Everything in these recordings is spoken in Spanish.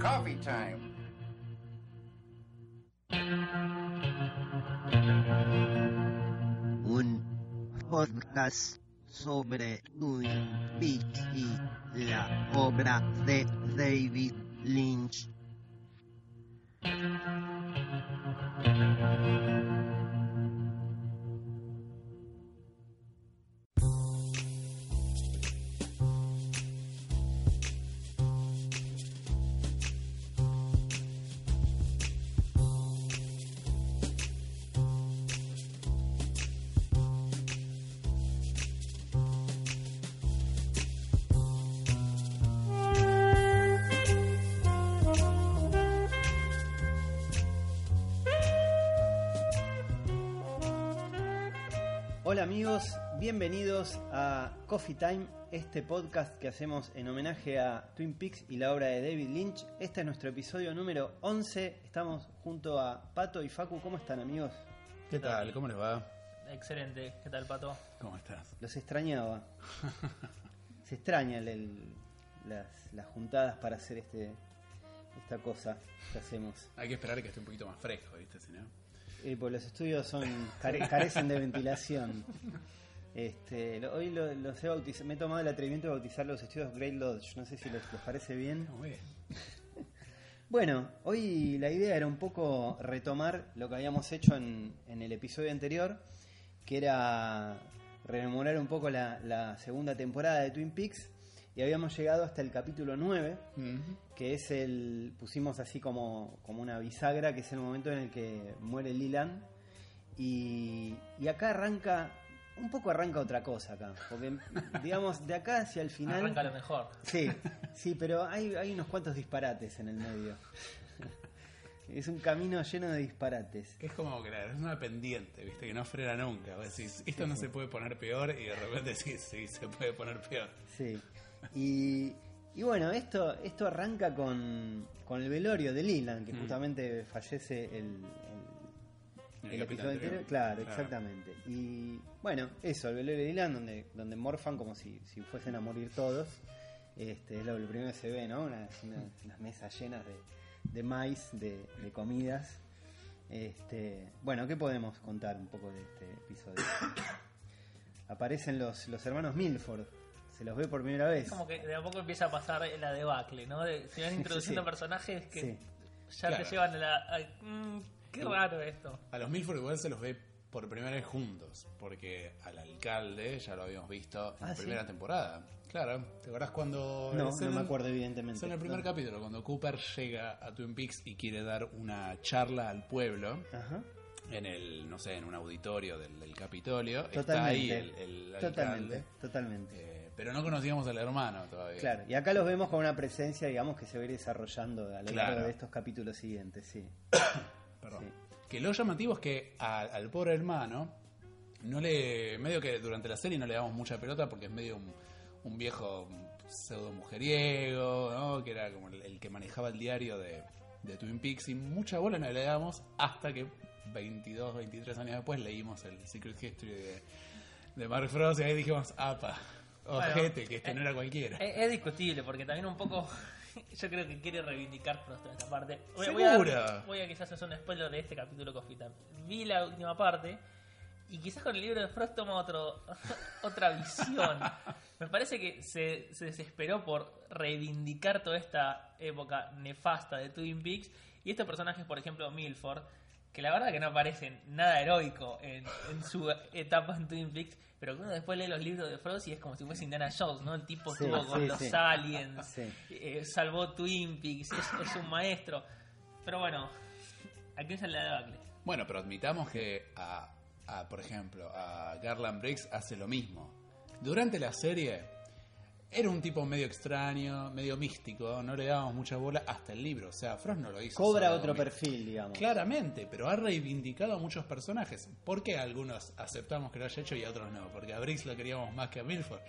Coffee time. un podcast sobre Twin Peaks y la obra de David Lynch. Bienvenidos a Coffee Time, este podcast que hacemos en homenaje a Twin Peaks y la obra de David Lynch. Este es nuestro episodio número 11. Estamos junto a Pato y Facu. ¿Cómo están amigos? ¿Qué tal? ¿Cómo les va? Excelente, ¿qué tal Pato? ¿Cómo estás? Los extrañaba. Se extraña el- el- las, las juntadas para hacer este esta cosa que hacemos. Hay que esperar que esté un poquito más fresco, ¿viste? Si no. Eh, pues los estudios son care- carecen de ventilación. Este, lo- hoy lo- los he bautizado, me he tomado el atrevimiento de bautizar los estudios Great Lodge. No sé si les, les parece bien. Bien. Bueno, hoy la idea era un poco retomar lo que habíamos hecho en, en el episodio anterior, que era rememorar un poco la, la segunda temporada de Twin Peaks. Y habíamos llegado hasta el capítulo 9, que es el. pusimos así como, como una bisagra, que es el momento en el que muere Leland. Y, y acá arranca. Un poco arranca otra cosa acá. Porque, digamos, de acá hacia el final. Arranca lo mejor. Sí, sí, pero hay, hay unos cuantos disparates en el medio. Es un camino lleno de disparates. Es como, claro, es una pendiente, ¿viste? Que no frena nunca. Vos decís, esto no se puede poner peor y de repente sí, sí, se puede poner peor. Sí. Y, y bueno, esto, esto arranca con, con el velorio de Leland, que Mm. justamente fallece el, el episodio anterior. anterior. Claro, Claro. exactamente. Y bueno, eso, el velorio de Leland, donde, donde morfan como si, si fuesen a morir todos. Este, es lo, lo primero que se ve, ¿no? Unas, unas- unas mesas llenas de, de maíz, de, de comidas. Este, bueno, ¿qué podemos contar un poco de este episodio? Aparecen los, los hermanos Milford. Se los ve por primera vez. Como que de a poco empieza a pasar la debacle, ¿no? De- se van introduciendo Sí. personajes que Sí. ya Claro. te llevan a la. a- mm, qué raro esto. A los Milford igual se los ve por primera vez juntos, porque al alcalde ya lo habíamos visto en Ah, la ¿sí? primera temporada. Claro, ¿te acordás cuando... No, no me el- acuerdo, evidentemente. Es en el primer No. capítulo, cuando Cooper llega a Twin Peaks y quiere dar una charla al pueblo. Ajá. en el, no sé, en un auditorio del, del Capitolio. Está Totalmente. ahí el, el totalmente, alcalde. totalmente. Eh, pero no conocíamos al hermano todavía. Claro, y acá los vemos con una presencia, digamos, que se va a ir desarrollando a lo Claro. largo de estos capítulos siguientes, sí. Perdón. Sí. Que lo llamativo es que a- al pobre hermano, no le. medio que durante la serie no le damos mucha pelota porque es medio un, un viejo pseudo mujeriego, ¿no? Que era como el, el que manejaba el diario de, de Twin Peaks y mucha bola no le damos hasta que 22, 23 años después leímos el Secret History de, de Mark Frost y ahí dijimos, apa, ojete, que este no era cualquiera. Es, es discutible porque también un poco. Yo creo que quiere reivindicar Frost en esta parte. Voy, voy a, ¿Seguro? dar- voy a quizás hacer un spoiler de este capítulo Time. Vi la última parte y quizás con el libro de Frost toma otro, otra visión. Me parece que se, se desesperó por reivindicar toda esta época nefasta de Twin Peaks y estos personajes, por ejemplo, Milford, que la verdad que no aparecen nada heroico en, en su etapa en Twin Peaks, pero que uno después lee los libros de Frost y es como si fuese Indiana Jones, ¿no? El tipo Sí, estuvo con sí, los sí. aliens, Sí. eh, salvó Twin Peaks, es, es un maestro. Pero bueno, aquí es la debacle. Bueno, pero admitamos que a, a, por ejemplo, a Garland Briggs hace lo mismo. Durante la serie era un tipo medio extraño, medio místico, no le dábamos mucha bola hasta el libro. O sea, Frost no lo hizo. Cobra otro perfil, digamos. Claramente, pero ha reivindicado a muchos personajes. ¿Por qué algunos aceptamos que lo haya hecho y a otros no? Porque a Briggs lo queríamos más que a Milford.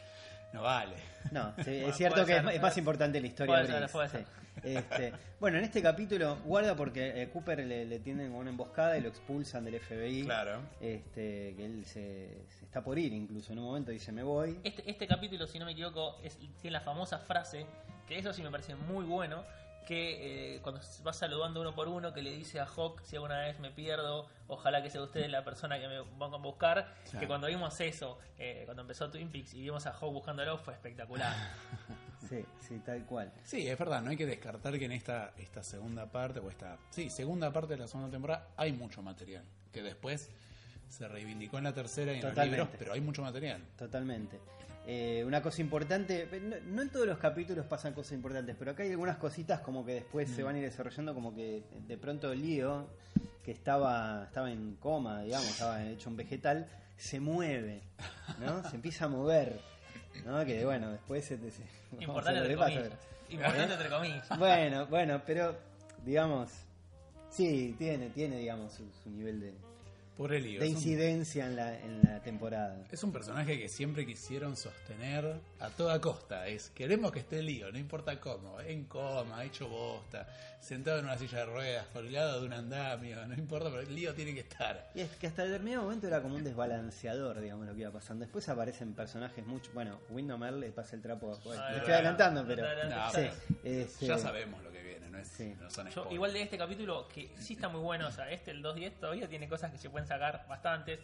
No vale. No, sí, Bueno, es cierto que es, ser. es más importante la historia Puede ser, sí. Este, bueno, en este capítulo, guarda porque eh, Cooper le, le tienen una emboscada y lo expulsan del FBI. Claro. Este, que él se, se está por ir incluso. En un momento dice, me voy. Este, este capítulo, si no me equivoco, es, tiene la famosa frase, que eso sí me parece muy bueno, que eh, cuando va saludando uno por uno, que le dice a Hawk, si alguna vez me pierdo, ojalá que sea usted la persona que me van a buscar, Claro. que cuando vimos eso, eh, cuando empezó Twin Peaks y vimos a Hawk buscándolo, fue espectacular. Sí, sí, tal cual. Sí, es verdad, no hay que descartar que en esta, esta segunda parte, o esta, sí, segunda parte de la segunda temporada, hay mucho material, que después se reivindicó en la tercera y en los Totalmente. libros, pero hay mucho material. Totalmente. Eh, una cosa importante, no, no en todos los capítulos pasan cosas importantes, pero acá hay algunas cositas como que después se van a ir desarrollando, como que de pronto Lío, que estaba, estaba en coma, digamos, estaba hecho un vegetal, se mueve, ¿no? Se empieza a mover, ¿no? Que bueno, después se... se- Importante entre qué pasa, comillas. pero- Importante ¿Eh? entre comillas. Bueno, bueno, pero digamos, sí, tiene, tiene, digamos, su, su nivel de, Por el lío. de un- incidencia en la, en la temporada. Es un personaje que siempre quisieron sostener a toda costa. Es queremos que esté lío, no importa cómo, en coma, hecho bosta, sentado en una silla de ruedas, colgado de un andamio, no importa, pero el lío tiene que estar. Y es que hasta determinado momento era como un desbalanceador, digamos, lo que iba pasando. Después aparecen personajes mucho. Bueno, Windham Earl le pasa el trapo. Bueno, Ah, le estoy no, adelantando, no, pero. no, sí, pero este, ya sabemos lo no, es, Sí. no son Yo, spoilers. igual de este capítulo, que sí está muy bueno, o sea, este, el 2.10, todavía tiene cosas que se pueden sacar bastantes,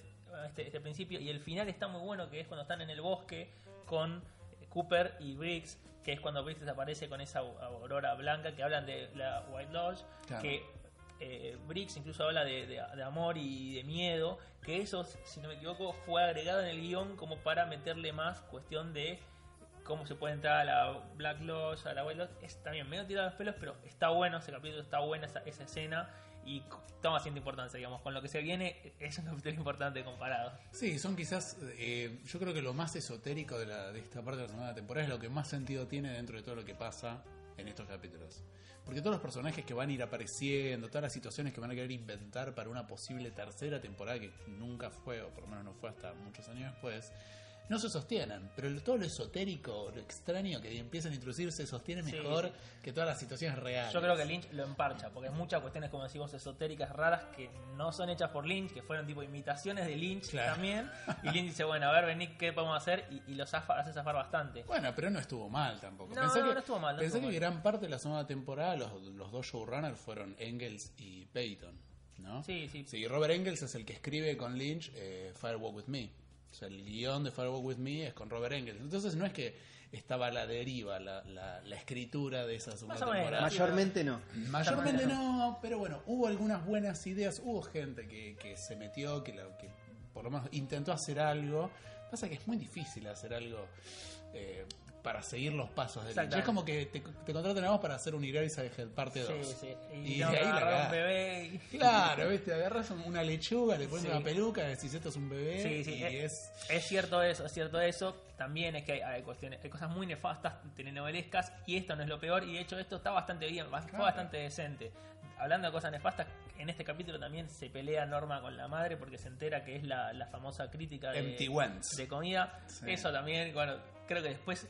este, este principio, y el final está muy bueno, que es cuando están en el bosque con eh, Cooper y Briggs, que es cuando Briggs desaparece con esa au- aurora blanca, que hablan de la White Lodge, Claro. que eh, Briggs incluso habla de, de- de amor y de miedo, que eso, si no me equivoco, fue agregado en el guion como para meterle más cuestión de cómo se puede entrar a la Black Lodge, a la White Lodge. Es también medio tirado de los pelos, pero está bueno ese capítulo, está buena esa, escena y toma haciendo importancia, digamos. Con lo que se viene, es un capítulo importante comparado. Sí, son quizás, eh, yo creo que lo más esotérico de, la, de esta parte de la segunda temporada es lo que más sentido tiene dentro de todo lo que pasa en estos capítulos. Porque todos los personajes que van a ir apareciendo, todas las situaciones que van a querer inventar para una posible tercera temporada que nunca fue, o por lo menos no fue hasta muchos años después, no se sostienen. Pero todo lo esotérico, lo extraño que empiezan a introducir se sostiene Sí, mejor sí. que todas las situaciones reales. Yo creo que Lynch lo emparcha, porque hay muchas cuestiones, como decimos, esotéricas, raras, que no son hechas por Lynch, que fueron tipo imitaciones de Lynch Claro. también. Y Lynch dice, bueno, a ver, vení, ¿qué podemos hacer? Y, y lo zafa- hace zafar bastante. Bueno, pero no estuvo mal tampoco. No, pensé no, que, no estuvo mal, no pensé estuvo que mal. gran parte de la segunda temporada los, los dos showrunners fueron Engels y Peyton, ¿no? Sí, sí. Sí, Robert Engels es el que escribe con Lynch eh, Firewalk With Me. O sea, el guion de Firewalk With Me es con Robert Engels. Entonces no es que estaba a la deriva la, la, la escritura de esa segunda temporada. Mayormente no. Mayormente no, pero bueno, hubo algunas buenas ideas, hubo gente que, que se metió, que, la- que por lo menos intentó hacer algo. Pasa que es muy difícil hacer algo eh, para seguir los pasos de Lynch. Exactamente. Es como que te, te contratan a vos para hacer un Eraserhead parte 2. Sí, sí. Y, Y, de ahí la un bebé Claro, viste, agarras una lechuga, le pones Sí. una peluca, decís esto es un bebé Sí, sí, y eh, es... Es cierto eso, es cierto eso. También es que hay, hay cuestiones, hay cosas muy nefastas, telenovelescas, y esto no es lo peor. Y de hecho, esto está bastante bien, fue Claro. bastante decente. Hablando de cosas nefastas, en este capítulo también se pelea Norma con la madre porque se entera que es la, la famosa crítica de, de comida. Sí. Eso también, bueno, creo que después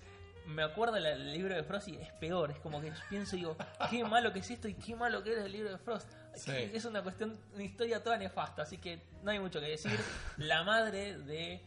me acuerdo del libro de Frost y es peor. Es como que pienso y digo, qué malo que es esto y qué malo que era el libro de Frost. Sí. Es una cuestión, una historia toda nefasta, así que no hay mucho que decir. La madre de,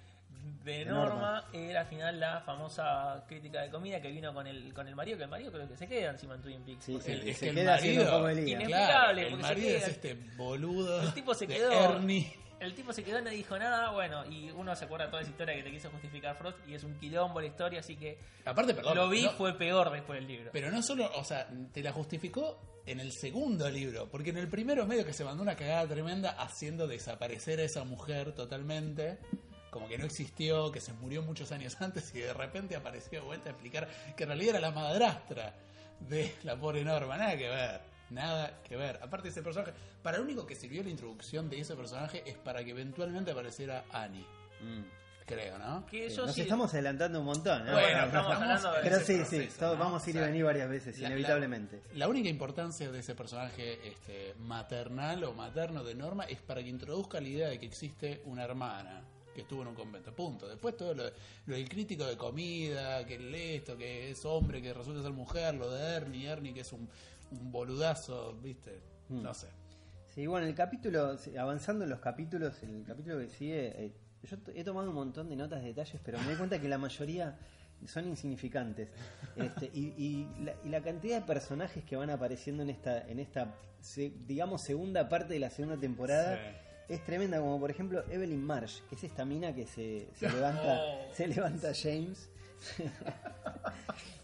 de Norma, Norma. era al final la famosa crítica de comida que vino con el, con el marido, que el marido creo que se queda encima en Twin Peaks. Sí, porque El, sí, es que el queda marido. Inexplicable, claro, el porque se marido es este boludo El tipo se quedó. Ernie. El tipo se quedó, no dijo nada, bueno, y uno se acuerda toda esa historia que te quiso justificar Frost y es un quilombo la historia, así que Aparte, perdón, lo vi, no- fue peor después del libro. Pero no solo, o sea, te la justificó en el segundo libro, porque en el primero medio que se mandó una cagada tremenda haciendo desaparecer a esa mujer totalmente, como que no existió, que se murió muchos años antes y de repente apareció de vuelta a explicar que en realidad era la madrastra de la pobre Norma, nada que ver, nada que ver. Aparte ese personaje, para lo único que sirvió la introducción de ese personaje es para que eventualmente apareciera Annie, Mm. creo, ¿no? que Sí, yo Nos sí- estamos adelantando un montón, ¿no? Bueno, Bueno, estamos estamos hablando de- Pero ese sí, proceso, sí, todo- ¿no? vamos a ir O sea, y venir varias veces, la- la- inevitablemente. La única importancia de ese personaje este, maternal o materno de Norma es para que introduzca la idea de que existe una hermana que estuvo en un convento. Punto. Después todo lo, lo del crítico de comida, que el esto, que es hombre, que resulta ser mujer, lo de Ernie, Ernie que es un, un boludazo, ¿viste? Mm. No sé. Sí, bueno, el capítulo, avanzando en los capítulos, el capítulo que sigue, eh, yo he tomado un montón de notas de detalles, pero me doy cuenta que la mayoría son insignificantes. Este, y, y la, y la cantidad de personajes que van apareciendo en esta, en esta digamos, segunda parte de la segunda temporada Sí. es tremenda, como por ejemplo Evelyn Marsh, que es esta mina que se, se levanta, Oh. se levanta James.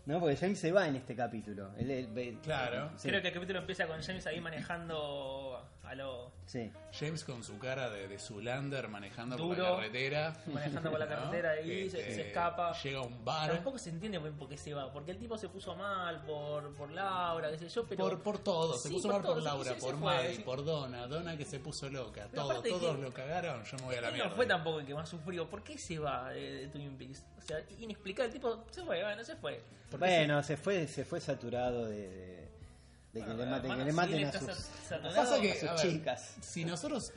no, porque James se va en este capítulo. Él- él ve- Claro. sí, Creo que el capítulo empieza con James ahí manejando a lo. sí. James con su cara de, de Zulander manejando por la carretera. Manejando por la ¿no? carretera ahí, se, Este, se escapa. Llega a un bar. Tampoco se entiende bien por qué se va, porque el tipo se puso mal por, por Laura, qué sé yo, pero. Por, por todo, se Sí, puso por mal por Laura, por se fue, Maddie, por Donna, Donna que se puso loca, Pero todo, todos que- lo cagaron, yo me voy a la mierda. no fue tampoco el que más sufrió. ¿Por qué se va de, de Twin Peaks? O sea, inexplicable. El tipo se fue, bueno, se fue. Porque Bueno, se fue, se fue saturado de, de- de que Bueno, le maten, hermano, que le si maten a sus, Pasa que- a sus a ver, chicas. Si nosotros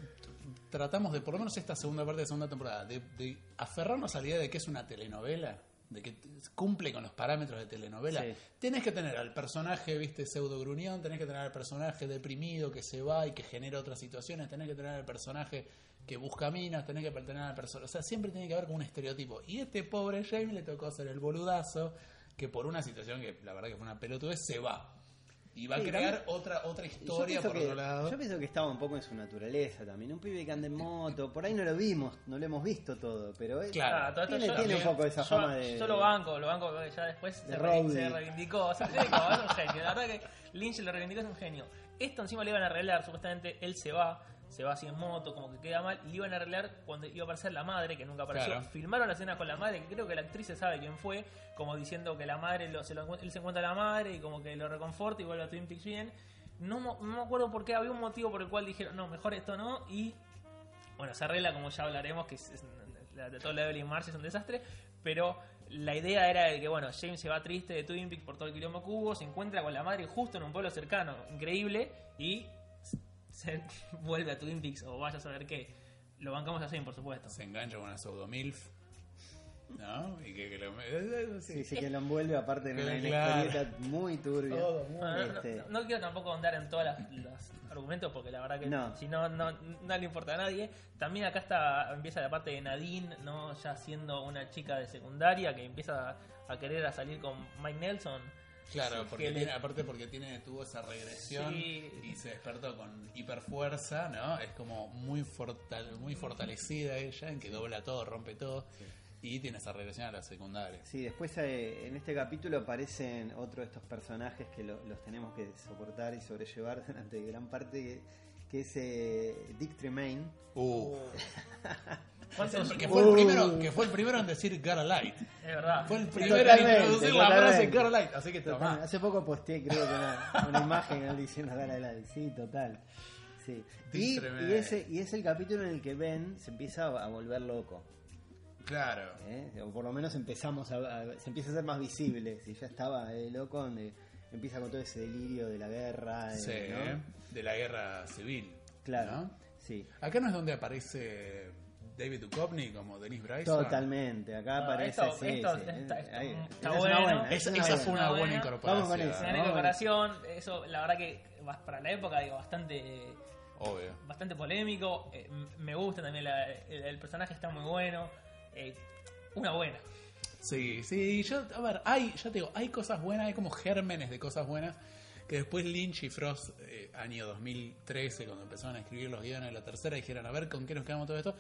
tratamos de, por lo menos esta segunda parte de segunda temporada, de, de aferrarnos a la idea de que es una telenovela, de que cumple con los parámetros de telenovela, Sí. tenés que tener al personaje, viste, pseudo gruñón, tenés que tener al personaje deprimido que se va y que genera otras situaciones, tenés que tener al personaje que busca minas, tenés que tener al personaje, o sea, siempre tiene que haber como un estereotipo. Y este pobre James le tocó hacer el boludazo, que por una situación que la verdad que fue una pelotudez, se va. Y va Sí, a crear también- otra otra historia por que, otro lado. yo pienso que estaba un poco en su naturaleza también. Un pibe que anda en moto, por ahí no lo vimos, no lo hemos visto todo, pero es- Claro. Ah, todo esto tiene, yo- tiene un poco esa yo, fama de. yo lo banco, lo banco que ya después de se, re- se reivindicó. O sea, es un genio. La verdad que Lynch lo reivindicó, es un genio. Esto encima le iban a arreglar, supuestamente él se va, se va así en moto, como que queda mal, y iban a arreglar cuando iba a aparecer la madre, que nunca apareció. Claro. Filmaron la escena con la madre, que creo que la actriz se sabe quién fue, como diciendo que la madre, lo, se lo él se encuentra a la madre y como que lo reconforta y vuelve a Twin Peaks bien. No, no me acuerdo por qué, había un motivo por el cual dijeron, no, mejor esto no, y bueno, se arregla como ya hablaremos, que es, es- la de todo la Evelyn Marsh es un desastre, pero la idea era de que, bueno, James se va triste de Twin Peaks por todo el quilombo que hubo, se encuentra con la madre justo en un pueblo cercano, increíble, y se vuelve a Twin Peaks, o vaya a saber qué. Lo bancamos así, por supuesto. se engancha con una pseudo MILF. ¿No? Y que, que lo. Sí, sí, que lo envuelve aparte en una historieta muy turbia. Todo muy- No, no, Este- no quiero tampoco andar en todos los argumentos porque la verdad que No. si no, no, no le importa a nadie. También acá está empieza la parte de Nadine, ¿no? ya siendo una chica de secundaria que empieza a, a querer a salir con Mike Nelson. Claro, porque tiene, aparte porque tiene tuvo esa regresión Sí. y se despertó con hiperfuerza, ¿no? Es como muy fortal, muy fortalecida ella, en que dobla todo, rompe todo y tiene esa regresión a la secundaria. Sí, después eh, en este capítulo aparecen otros de estos personajes que lo- los tenemos que soportar y sobrellevar durante gran parte, que, que es eh, Dick Tremaine. Uh. ¿Cuántos- Que fue, el Uh. primero, que fue el primero en decir Gotta Light. Es verdad. Fue el primero en introducir la frase Gotta Light. Así que tomá. hace poco posteé creo que una, una imagen él diciendo de la Sí, total. Sí. Y, ese, y es el capítulo en el que Ben se empieza a volver loco. Claro. ¿eh? O por lo menos empezamos a, a- se empieza a ser más visible. Si ya estaba eh, loco, donde empieza con todo ese delirio de la guerra. eh, Sí, ¿no? de la guerra civil. Claro. ¿no? Sí. Acá no es donde aparece David Duchovny como Dennis Bryson. Totalmente, acá No, aparece esto- sí, esto- sí. esta- esto- Ahí, está una bueno. buena, Esa, es una esa buena. fue una buena buena. incorporación. Vamos con eso. Incorporación, eso la verdad que para la época digo bastante Obvio. bastante polémico. eh, me gusta también la- el, el personaje está muy bueno. eh, una buena. Sí, sí, yo, a ver, hay, ya te digo, hay cosas buenas, hay como gérmenes de cosas buenas que después Lynch y Frost, eh, año 2013, cuando empezaron a escribir los guiones de la tercera, dijeron, a ver, ¿con qué nos quedamos todo esto?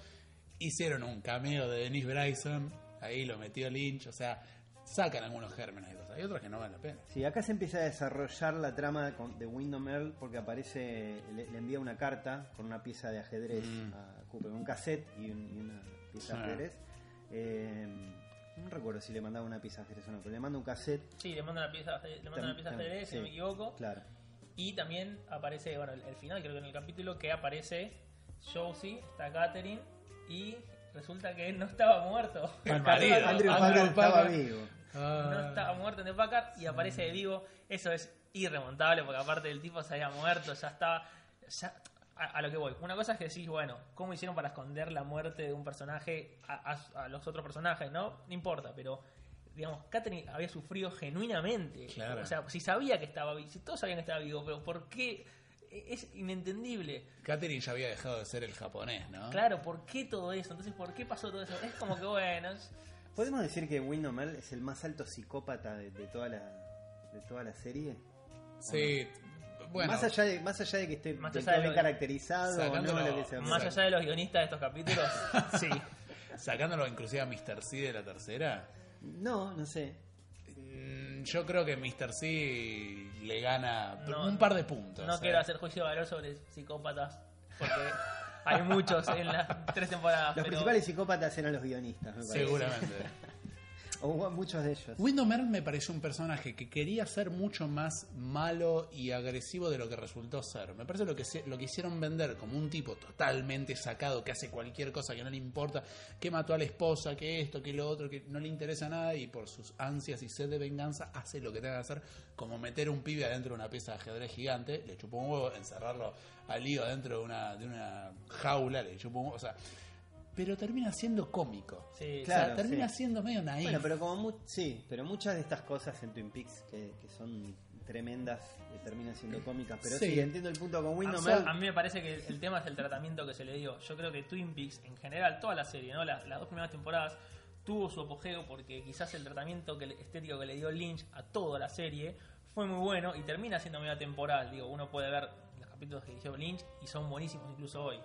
Hicieron un cameo de Denise Bryson, ahí lo metió Lynch, o sea, sacan algunos gérmenes de cosas, hay otros que no valen la pena. Sí, acá se empieza a desarrollar la trama de Wyndham Earl porque aparece, le, le envía una carta con una pieza de ajedrez Mm. a Cooper, un cassette y, un- y una pieza de ajedrez. Eh, no recuerdo si le mandaba una pieza de ajedrez o no, pero le manda un cassette. Sí, le manda una pieza, le manda una pieza Tam- ajedrez, sí, si no me equivoco. Claro. Y también aparece, bueno, el, el final, creo que en el capítulo, que aparece Josie, está Catherine, y resulta que él no estaba muerto. El marido, Andrew Andrew Packard estaba vivo. no estaba muerto en Packard y aparece de vivo. Eso es irremontable porque aparte el tipo se había muerto, ya estaba. Ya, a, a lo que voy. Una cosa es que decís, bueno, ¿cómo hicieron para esconder la muerte de un personaje a, a- a los otros personajes? No, no importa, pero digamos, Catherine había sufrido genuinamente. Claro. O sea, si sabía que estaba vivo, si todos sabían que estaba vivo, pero ¿por qué? Es inentendible. Catherine ya había dejado de ser el japonés, ¿no? Claro, ¿por qué todo eso? Entonces, ¿por qué pasó todo eso? Es como que, bueno, es- ¿Podemos decir que Windom es el más alto psicópata de, de toda la de toda la serie? Sí, bueno. más allá de más allá de que esté Más allá de todo bien lo- caracterizado o no Sacándolo- lo que sea. Más allá de los guionistas de estos capítulos, sí. Sacándolo inclusive a Mr. C de la tercera. No, no sé. Mm, Yo creo que Mr. C le gana No, un par de puntos. No ¿eh? quiero hacer juicio de valor sobre psicópatas, porque hay muchos en las tres temporadas. Los pero principales psicópatas eran los guionistas, me parece. Seguramente. Hubo muchos de ellos. Windom Earle me pareció un personaje que quería ser mucho más malo y agresivo de lo que resultó ser. Me parece lo que lo que hicieron vender como un tipo totalmente sacado que hace cualquier cosa que no le importa, que mató a la esposa, que esto, que lo otro, que no le interesa nada y por sus ansias y sed de venganza hace lo que tenga que hacer, como meter un pibe adentro de una pieza de ajedrez gigante, le chupó un huevo, encerrarlo al lío adentro de una, de una jaula, le chupó un huevo, o sea, pero termina siendo cómico. Sí, O Claro, sea, termina sí. siendo medio naif. Bueno, pero como mu- sí, pero muchas de estas cosas en Twin Peaks que, que son tremendas eh, terminan siendo cómicas. Pero sí, Sí. entiendo el punto con A, Windom a mí me parece que el tema es el tratamiento que se le dio. Yo creo que Twin Peaks, en general, toda la serie, ¿no? las, las dos primeras temporadas, tuvo su apogeo porque quizás el tratamiento que, estético que le dio Lynch a toda la serie fue muy bueno y termina siendo medio temporal. Digo, uno puede ver los capítulos que dirigió Lynch y son buenísimos incluso hoy.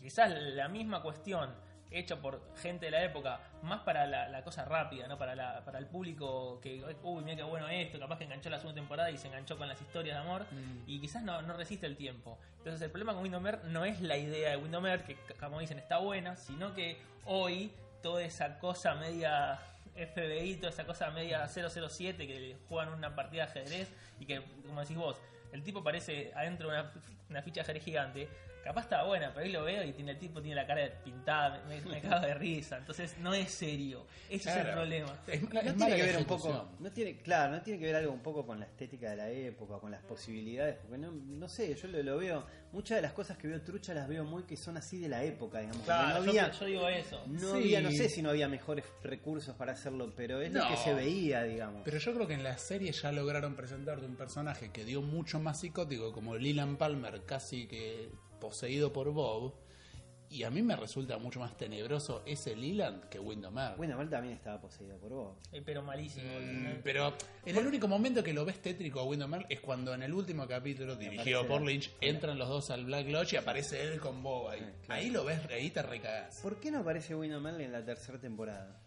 Quizás la misma cuestión hecha por gente de la época, más para la, la cosa rápida, ¿no? Para, la, para el público que, uy, mira qué bueno esto, capaz que enganchó la segunda temporada y se enganchó con las historias de amor Mm. y quizás no, no resiste el tiempo. Entonces el problema con Windows Earth no es la idea de Windows Earth, que como dicen está buena, sino que hoy toda esa cosa media FBI, toda esa cosa media 007 que juegan una partida de ajedrez y que, como decís vos, el tipo parece adentro de una, una ficha de ajedrez gigante. Capaz está buena, pero ahí lo veo y tiene el tipo tiene la cara pintada, me, me cago de risa. Entonces no es serio. Ese es el problema. Es, No es tiene que ver un poco, no tiene, claro, no tiene que ver algo un poco con la estética de la época, con las posibilidades, porque no, no sé, yo lo, lo veo, muchas de las cosas que veo trucha las veo muy que son así de la época, digamos, Claro, no yo- había, yo, digo eso. no Sí. había, no sé si no había mejores recursos para hacerlo, pero es lo que se veía, digamos. Pero yo creo que en la serie ya lograron presentarte un personaje que dio mucho más psicótico, como Leland Palmer, casi que poseído por Bob. Y a mí me resulta mucho más tenebroso ese Leland que Windom Earle. Bueno, Mal también estaba poseído por vos. Eh, Pero malísimo. Mm, Pero en el único momento que lo ves tétrico a Windom Earle es cuando en el último capítulo, dirigido por la- Lynch, entran los dos al Black Lodge y aparece él con Bob ahí. Claro. Ahí lo ves, ahí te recagás. ¿Por qué no aparece Windom Earle en la tercera temporada?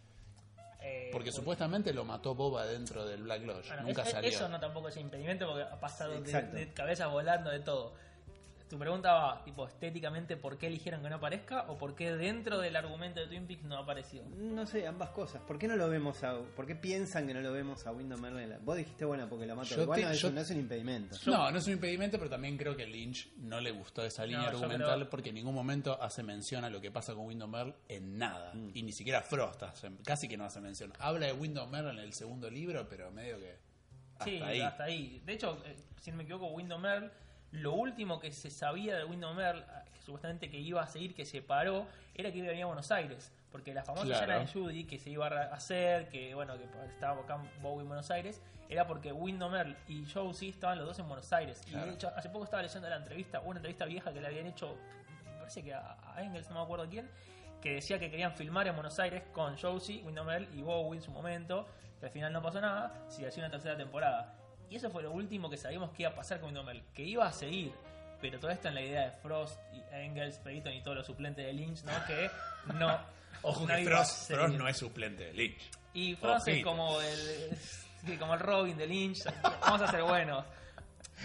Eh, Porque por- supuestamente lo mató Bob adentro del Black Lodge. Bueno, Nunca es- salió. Eso no tampoco es impedimento porque ha pasado de, de cabeza volando de todo. Tu pregunta va, tipo, estéticamente, ¿por qué eligieron que no aparezca? ¿O por qué dentro del argumento de Twin Peaks no apareció? No sé, ambas cosas. ¿Por qué no lo vemos a, por qué piensan que no lo vemos a en la... Vos dijiste, bueno, porque la mató. Yo Igual te- no, eso yo- no es un impedimento. No, no es un impedimento, pero también creo que Lynch no le gustó esa línea argumental creo- porque en ningún momento hace mención a lo que pasa con Windom Earle en nada. Mm. Y ni siquiera Frost hace- casi que no hace mención. Habla de Windom Earle en el segundo libro, pero medio que hasta sí, ahí. hasta ahí. De hecho, eh, si no me equivoco, Windom Earle, lo último que se sabía de Windom Earle, ah, que supuestamente que iba a seguir, que se paró, era que iba a venir a Buenos Aires. Porque la famosa Claro. escena de Judy que se iba a hacer, que bueno, que estaba acá Bowie en Buenos Aires, era porque Windom Earle y Josie estaban los dos en Buenos Aires. Y de hecho, hace poco estaba leyendo la entrevista, una entrevista vieja que le habían hecho, me parece que a, a Engels, no me acuerdo quién, que decía que querían filmar en Buenos Aires con Josie, Windom Earle y Bowie en su momento, que al final no pasó nada, si hacía una tercera temporada. Y eso fue lo último que sabíamos que iba a pasar con Windom Earle, que iba a seguir. Pero todo esto en la idea de Frost y Engels, Peyton y todos los suplentes de Lynch, ¿no? Que no. Ojo que Frost. Frost no es suplente de Lynch. Y Frost es como el, como el Robin de Lynch. Vamos a ser buenos.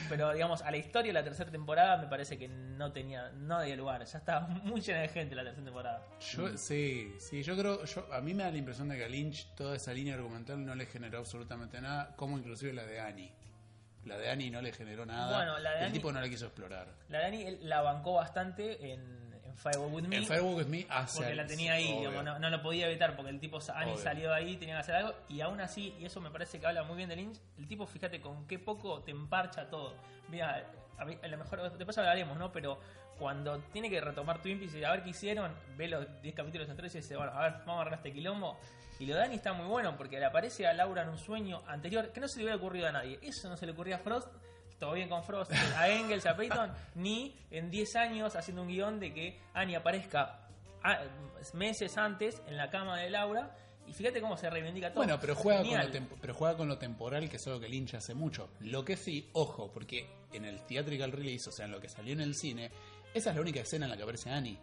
Pero digamos, a la historia de la tercera temporada me parece que no tenía, no había lugar. Ya estaba muy llena de gente la tercera temporada. Yo, sí, sí, yo creo, yo, a mí me da la impresión de que a Lynch toda esa línea argumental no le generó absolutamente nada, como inclusive la de Annie. La de Annie no le generó nada. Bueno, la de el Annie- tipo no la quiso explorar. La Dani él la bancó bastante en, en Firewall With Me. En Firewalk with Me hace porque la tenía ahí, digamos, no, no lo podía evitar porque el tipo Annie Obvio. salió de ahí, tenía que hacer algo y aún así, y eso me parece que habla muy bien de Lynch, el tipo fíjate con qué poco te emparcha todo. Mira, a, mí- a lo mejor después hablaremos, ¿no? Pero cuando tiene que retomar Twin Peaks y a ver qué hicieron, ve los 10 capítulos anteriores y dice, bueno, a ver, vamos a agarrar este quilombo. Y lo de Dani está muy bueno porque le aparece a Laura en un sueño anterior que no se le hubiera ocurrido a nadie. Eso no se le ocurría a Frost todo bien con Frost, a Engels, a Peyton, ni en 10 años haciendo un guion de que Annie aparezca a- meses antes en la cama de Laura Y fíjate cómo se reivindica todo. Bueno, pero juega, con lo tempo- pero juega con lo temporal, que es algo que Lynch hace mucho. Lo que sí, ojo, porque en el theatrical release, o sea, en lo que salió en el cine, esa es la única escena en la que aparece Annie.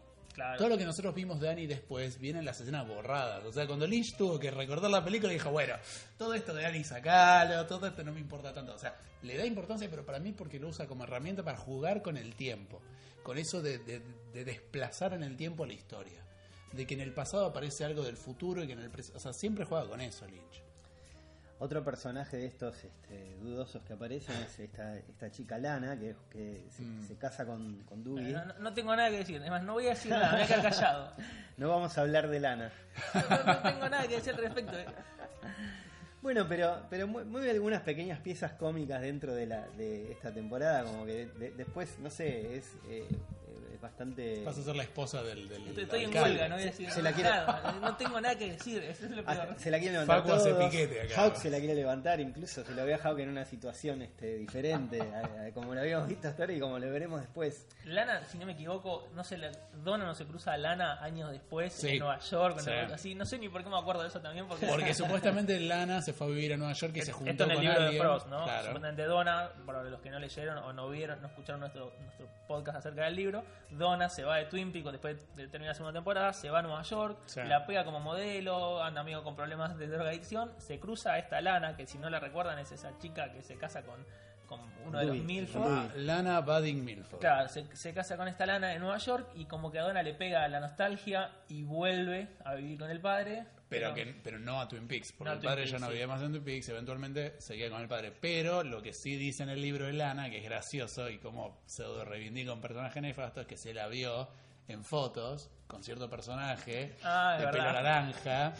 Todo lo que nosotros vimos de Annie después vienen las escenas borradas. O sea, cuando Lynch tuvo que recordar la película, dijo, bueno, todo esto de Annie sacalo, todo esto no me importa tanto. O sea, le da importancia, pero para mí porque lo usa como herramienta para jugar con el tiempo. Con eso de, de- de desplazar en el tiempo la historia. De que en el pasado aparece algo del futuro y que en el. O sea, siempre juega con eso Lynch. Otro personaje de estos este, dudosos que aparecen es esta, esta chica Lana, que, que se, Mm. se casa con, con Dewey. No, no- no tengo nada que decir. Además, no voy a decir nada. Me voy a quedar callado. No vamos a hablar de Lana. No, no tengo nada que decir al respecto. eh. Bueno, pero, pero mu- mueve algunas pequeñas piezas cómicas dentro de, la, de esta temporada, como que de- después, no sé, es, eh, es bastante... Vas a ser la esposa del, del Estoy, estoy en huelga, no voy a decir Se la quiere- nada. No tengo nada que decir. Eso es lo Ah, peor. se la quiere levantar Facu hace piquete acá. Hawk se la quiere levantar, incluso se lo ve a Hawk en una situación este, diferente, a- a- como lo habíamos visto hasta ahora y como lo veremos después. Lana, si no me equivoco, no se la, Donna no se cruza a Lana años después Sí. en Nueva York, Sí. así. No sé ni por qué me acuerdo de eso también. Porque, Porque supuestamente Lana se fue a vivir a Nueva York y se juntó Esto en el con libro alguien. de Frost, ¿no? Claro. Supuestamente Donna, para los que no leyeron o no vieron, no escucharon nuestro, nuestro podcast acerca del libro, Donna se va de Twin Peaks después de terminar la segunda temporada, se va a Nueva York, Sí. la pega como modelo, anda amigo con problemas de drogadicción, se cruza a esta Lana, que si no la recuerdan es esa chica que se casa con, con uno de los. Milford. Ah, Lana Budding Milford. Claro, se, se casa con esta lana en Nueva York y como que a Donna le pega la nostalgia y vuelve a vivir con el padre. Pero, que, pero no a Twin Peaks, porque No el padre Peaks, ya no sí. vivía más en Twin Peaks, eventualmente seguía con el padre. Pero lo que sí dice en el libro de Lana, que es gracioso y como pseudo reivindica un personaje nefasto, es que se la vio en fotos con cierto personaje Ah, de pelo naranja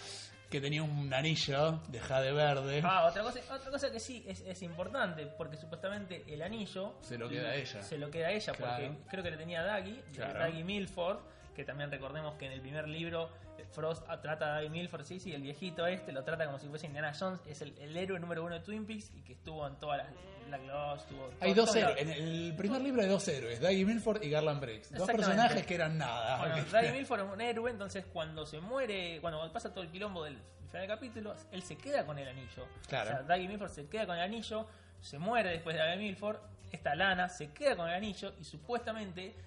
que tenía un anillo de jade verde. Ah, otra cosa, otra cosa que sí es, es importante, porque supuestamente el anillo Se lo queda a ella. Se lo queda a ella, Claro. porque creo que le tenía a Daggy, Claro. Daggy Milford, que también recordemos que en el primer libro eh, Frost ah, trata a Daggy Milford, sí, sí, el viejito este lo trata como si fuese Indiana Jones, es el, el héroe número uno de Twin Peaks y que estuvo en todas las Black Lodge, estuvo Hay todo- dos héroes. En el primer libro hay dos héroes, Daggy Milford y Garland Briggs. Dos personajes que eran nada. Bueno. Daggy Milford es un héroe, entonces cuando se muere, cuando pasa todo el quilombo del final del capítulo, él se queda con el anillo. Claro. O sea, Daggy Milford se queda con el anillo, se muere después de Daggy Milford, esta Lana se queda con el anillo y supuestamente en-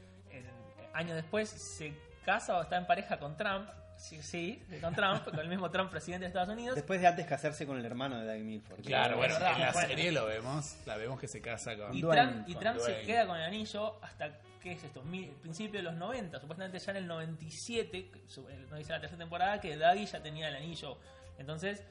años después se casa o está en pareja con Trump. Sí, sí, con Trump, con el mismo Trump presidente de Estados Unidos. Después de antes casarse con el hermano de Doug Milford. Claro, bueno, en la serie lo vemos. La vemos que se casa con. Y Trump, y Trump se queda con el anillo hasta, ¿qué es esto? Mi- principio de los 90. Supuestamente ya en el 97, que su- eh, nos dice la tercera temporada, que Daggy ya tenía el anillo. Entonces,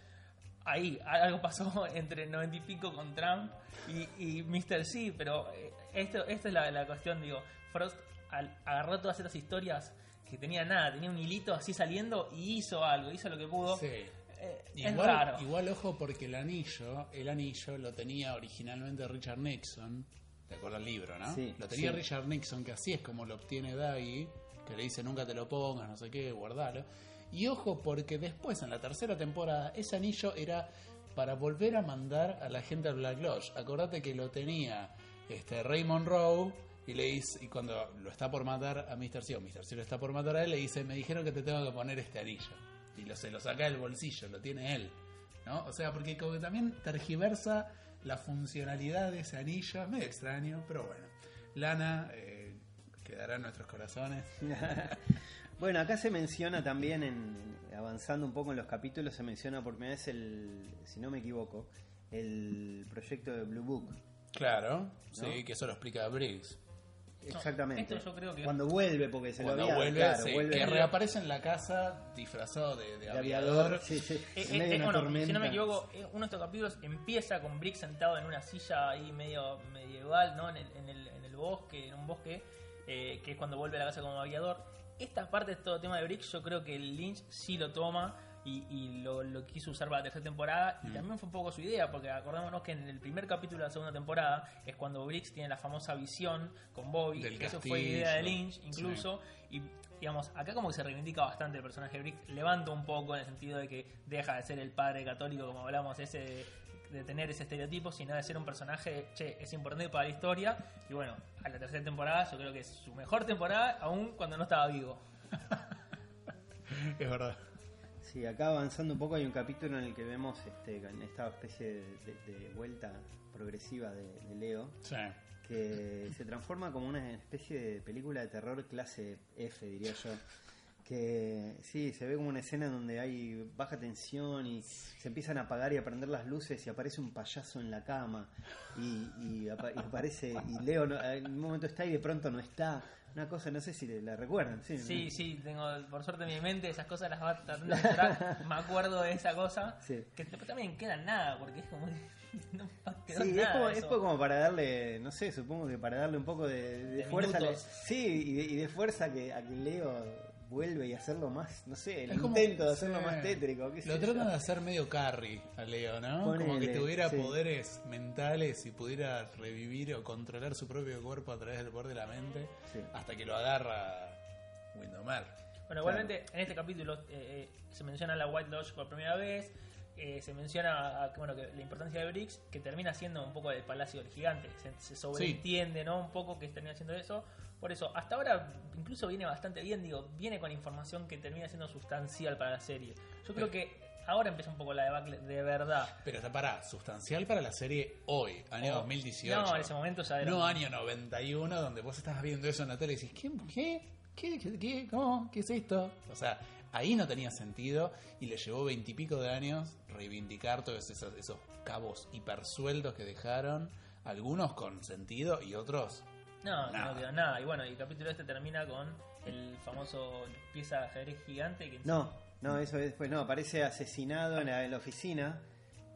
ahí algo pasó entre el 90 y pico con Trump y, y Mr. C, pero eh, esto, esto es la, la cuestión, digo, Frost al- agarró todas estas historias que tenía nada, tenía un hilito así saliendo y hizo algo, hizo lo que pudo. Sí. Eh, es Igual, raro. igual, ojo, porque el anillo, el anillo lo tenía originalmente Richard Nixon. ¿Te acuerdas el libro, no? Sí, lo tenía sí. Richard Nixon, que así es como lo obtiene Daggy, que le dice nunca te lo pongas, no sé qué, guardalo. Y ojo, porque después, en la tercera temporada, ese anillo era para volver a mandar a la gente al Black Lodge. Acordate que lo tenía este Ray Monroe y le dice, y cuando lo está por matar a Mr. C, o Mr. C lo está por matar a él, le dice, me dijeron que te tengo que poner este anillo. Y lo, se lo saca del bolsillo, lo tiene él. ¿no? O sea, porque como que también tergiversa la funcionalidad de ese anillo, es medio extraño, pero bueno. Lana eh, quedará en nuestros corazones. Bueno, acá se menciona también, en, avanzando un poco en los capítulos, se menciona por primera vez el, si no me equivoco, el proyecto de Blue Book. Claro, sí, que eso lo explica Briggs. Exactamente. esto yo creo que- Cuando vuelve, porque se Cuando lo había, vuelve, claro, sí, vuelve que reaparece en la casa disfrazado de, de de aviador. aviador. Sí, sí, Eh, eh, eh, una bueno, tormenta. si no me equivoco, uno de estos capítulos empieza con Brick sentado en una silla ahí medio medieval, ¿no? En el, en el, en el bosque, en un bosque, eh, que es cuando vuelve a la casa como aviador. Esta parte de todo tema de Brick, yo creo que el Lynch sí lo toma y, y lo, lo quiso usar para la tercera temporada. Y Mm. también fue un poco su idea, porque acordémonos que en el primer capítulo de la segunda temporada es cuando Briggs tiene la famosa visión con Bobby, Del que eso fue idea de. Lynch incluso. Y digamos, acá como que se reivindica bastante el personaje de Brick, levanta un poco en el sentido de que deja de ser el padre católico, como hablamos, ese de, de tener ese estereotipo, sino de ser un personaje, che, es importante para la historia. Y bueno, a la tercera temporada yo creo que es su mejor temporada, aún cuando no estaba vivo. Es verdad. Sí, acá avanzando un poco hay un capítulo en el que vemos este, en esta especie de, de- de vuelta progresiva de, de Leo, Sí. que se transforma como una especie de película de terror clase F, diría yo. Que sí, se ve como una escena donde hay baja tensión y se empiezan a apagar y a prender las luces y aparece un payaso en la cama y, y apa- y aparece y Leo no- en un momento está y de pronto no está. Una cosa, no sé si la recuerdan. Sí, Sí, sí, tengo por suerte en mi mente esas cosas las va tratando de mejorar. Me acuerdo de esa cosa. Sí. Que también queda nada, porque es como no quedó Sí, es nada. como, eso. es como para darle, no sé, supongo que para darle un poco de, de De fuerza. minutos. sí, y de, y de fuerza que, a que Leo vuelve y hacerlo más, no sé, el Es como- intento de hacerlo sí. más tétrico. qué Lo tratan de hacer medio carry a Leo, ¿no? como que tuviera sí. poderes mentales y pudiera revivir o controlar su propio cuerpo a través del poder de la mente Sí. hasta que lo agarra Windomer. Bueno, igualmente en este capítulo eh, eh, se menciona la White Lodge por primera vez. eh, se menciona a- bueno, que la importancia de Briggs, que termina siendo un poco el palacio del gigante. Se, se sobreentiende, ¿no? Un poco que termina siendo eso. Por eso, hasta ahora incluso viene bastante bien, digo, viene con información que termina siendo sustancial para la serie. Yo creo que ahora empieza un poco la debacle de verdad. Pero está para sustancial para la serie hoy, año O- 2018. No, en ese momento ya era. No año 91, donde vos estás viendo eso en la tele y decís, ¿qué? ¿Qué? ¿Qué? ¿Qué? ¿Qué? ¿Cómo? ¿Qué es esto? O sea, ahí no tenía sentido y le llevó veintipico de años reivindicar todos esos, esos cabos hipersueltos que dejaron, algunos con sentido y otros... No, Nada. no quedó nada. Y bueno, y el capítulo este termina con el famoso pieza de ajedrez gigante. Que No, no, eso es después, no, aparece asesinado en la, en la oficina.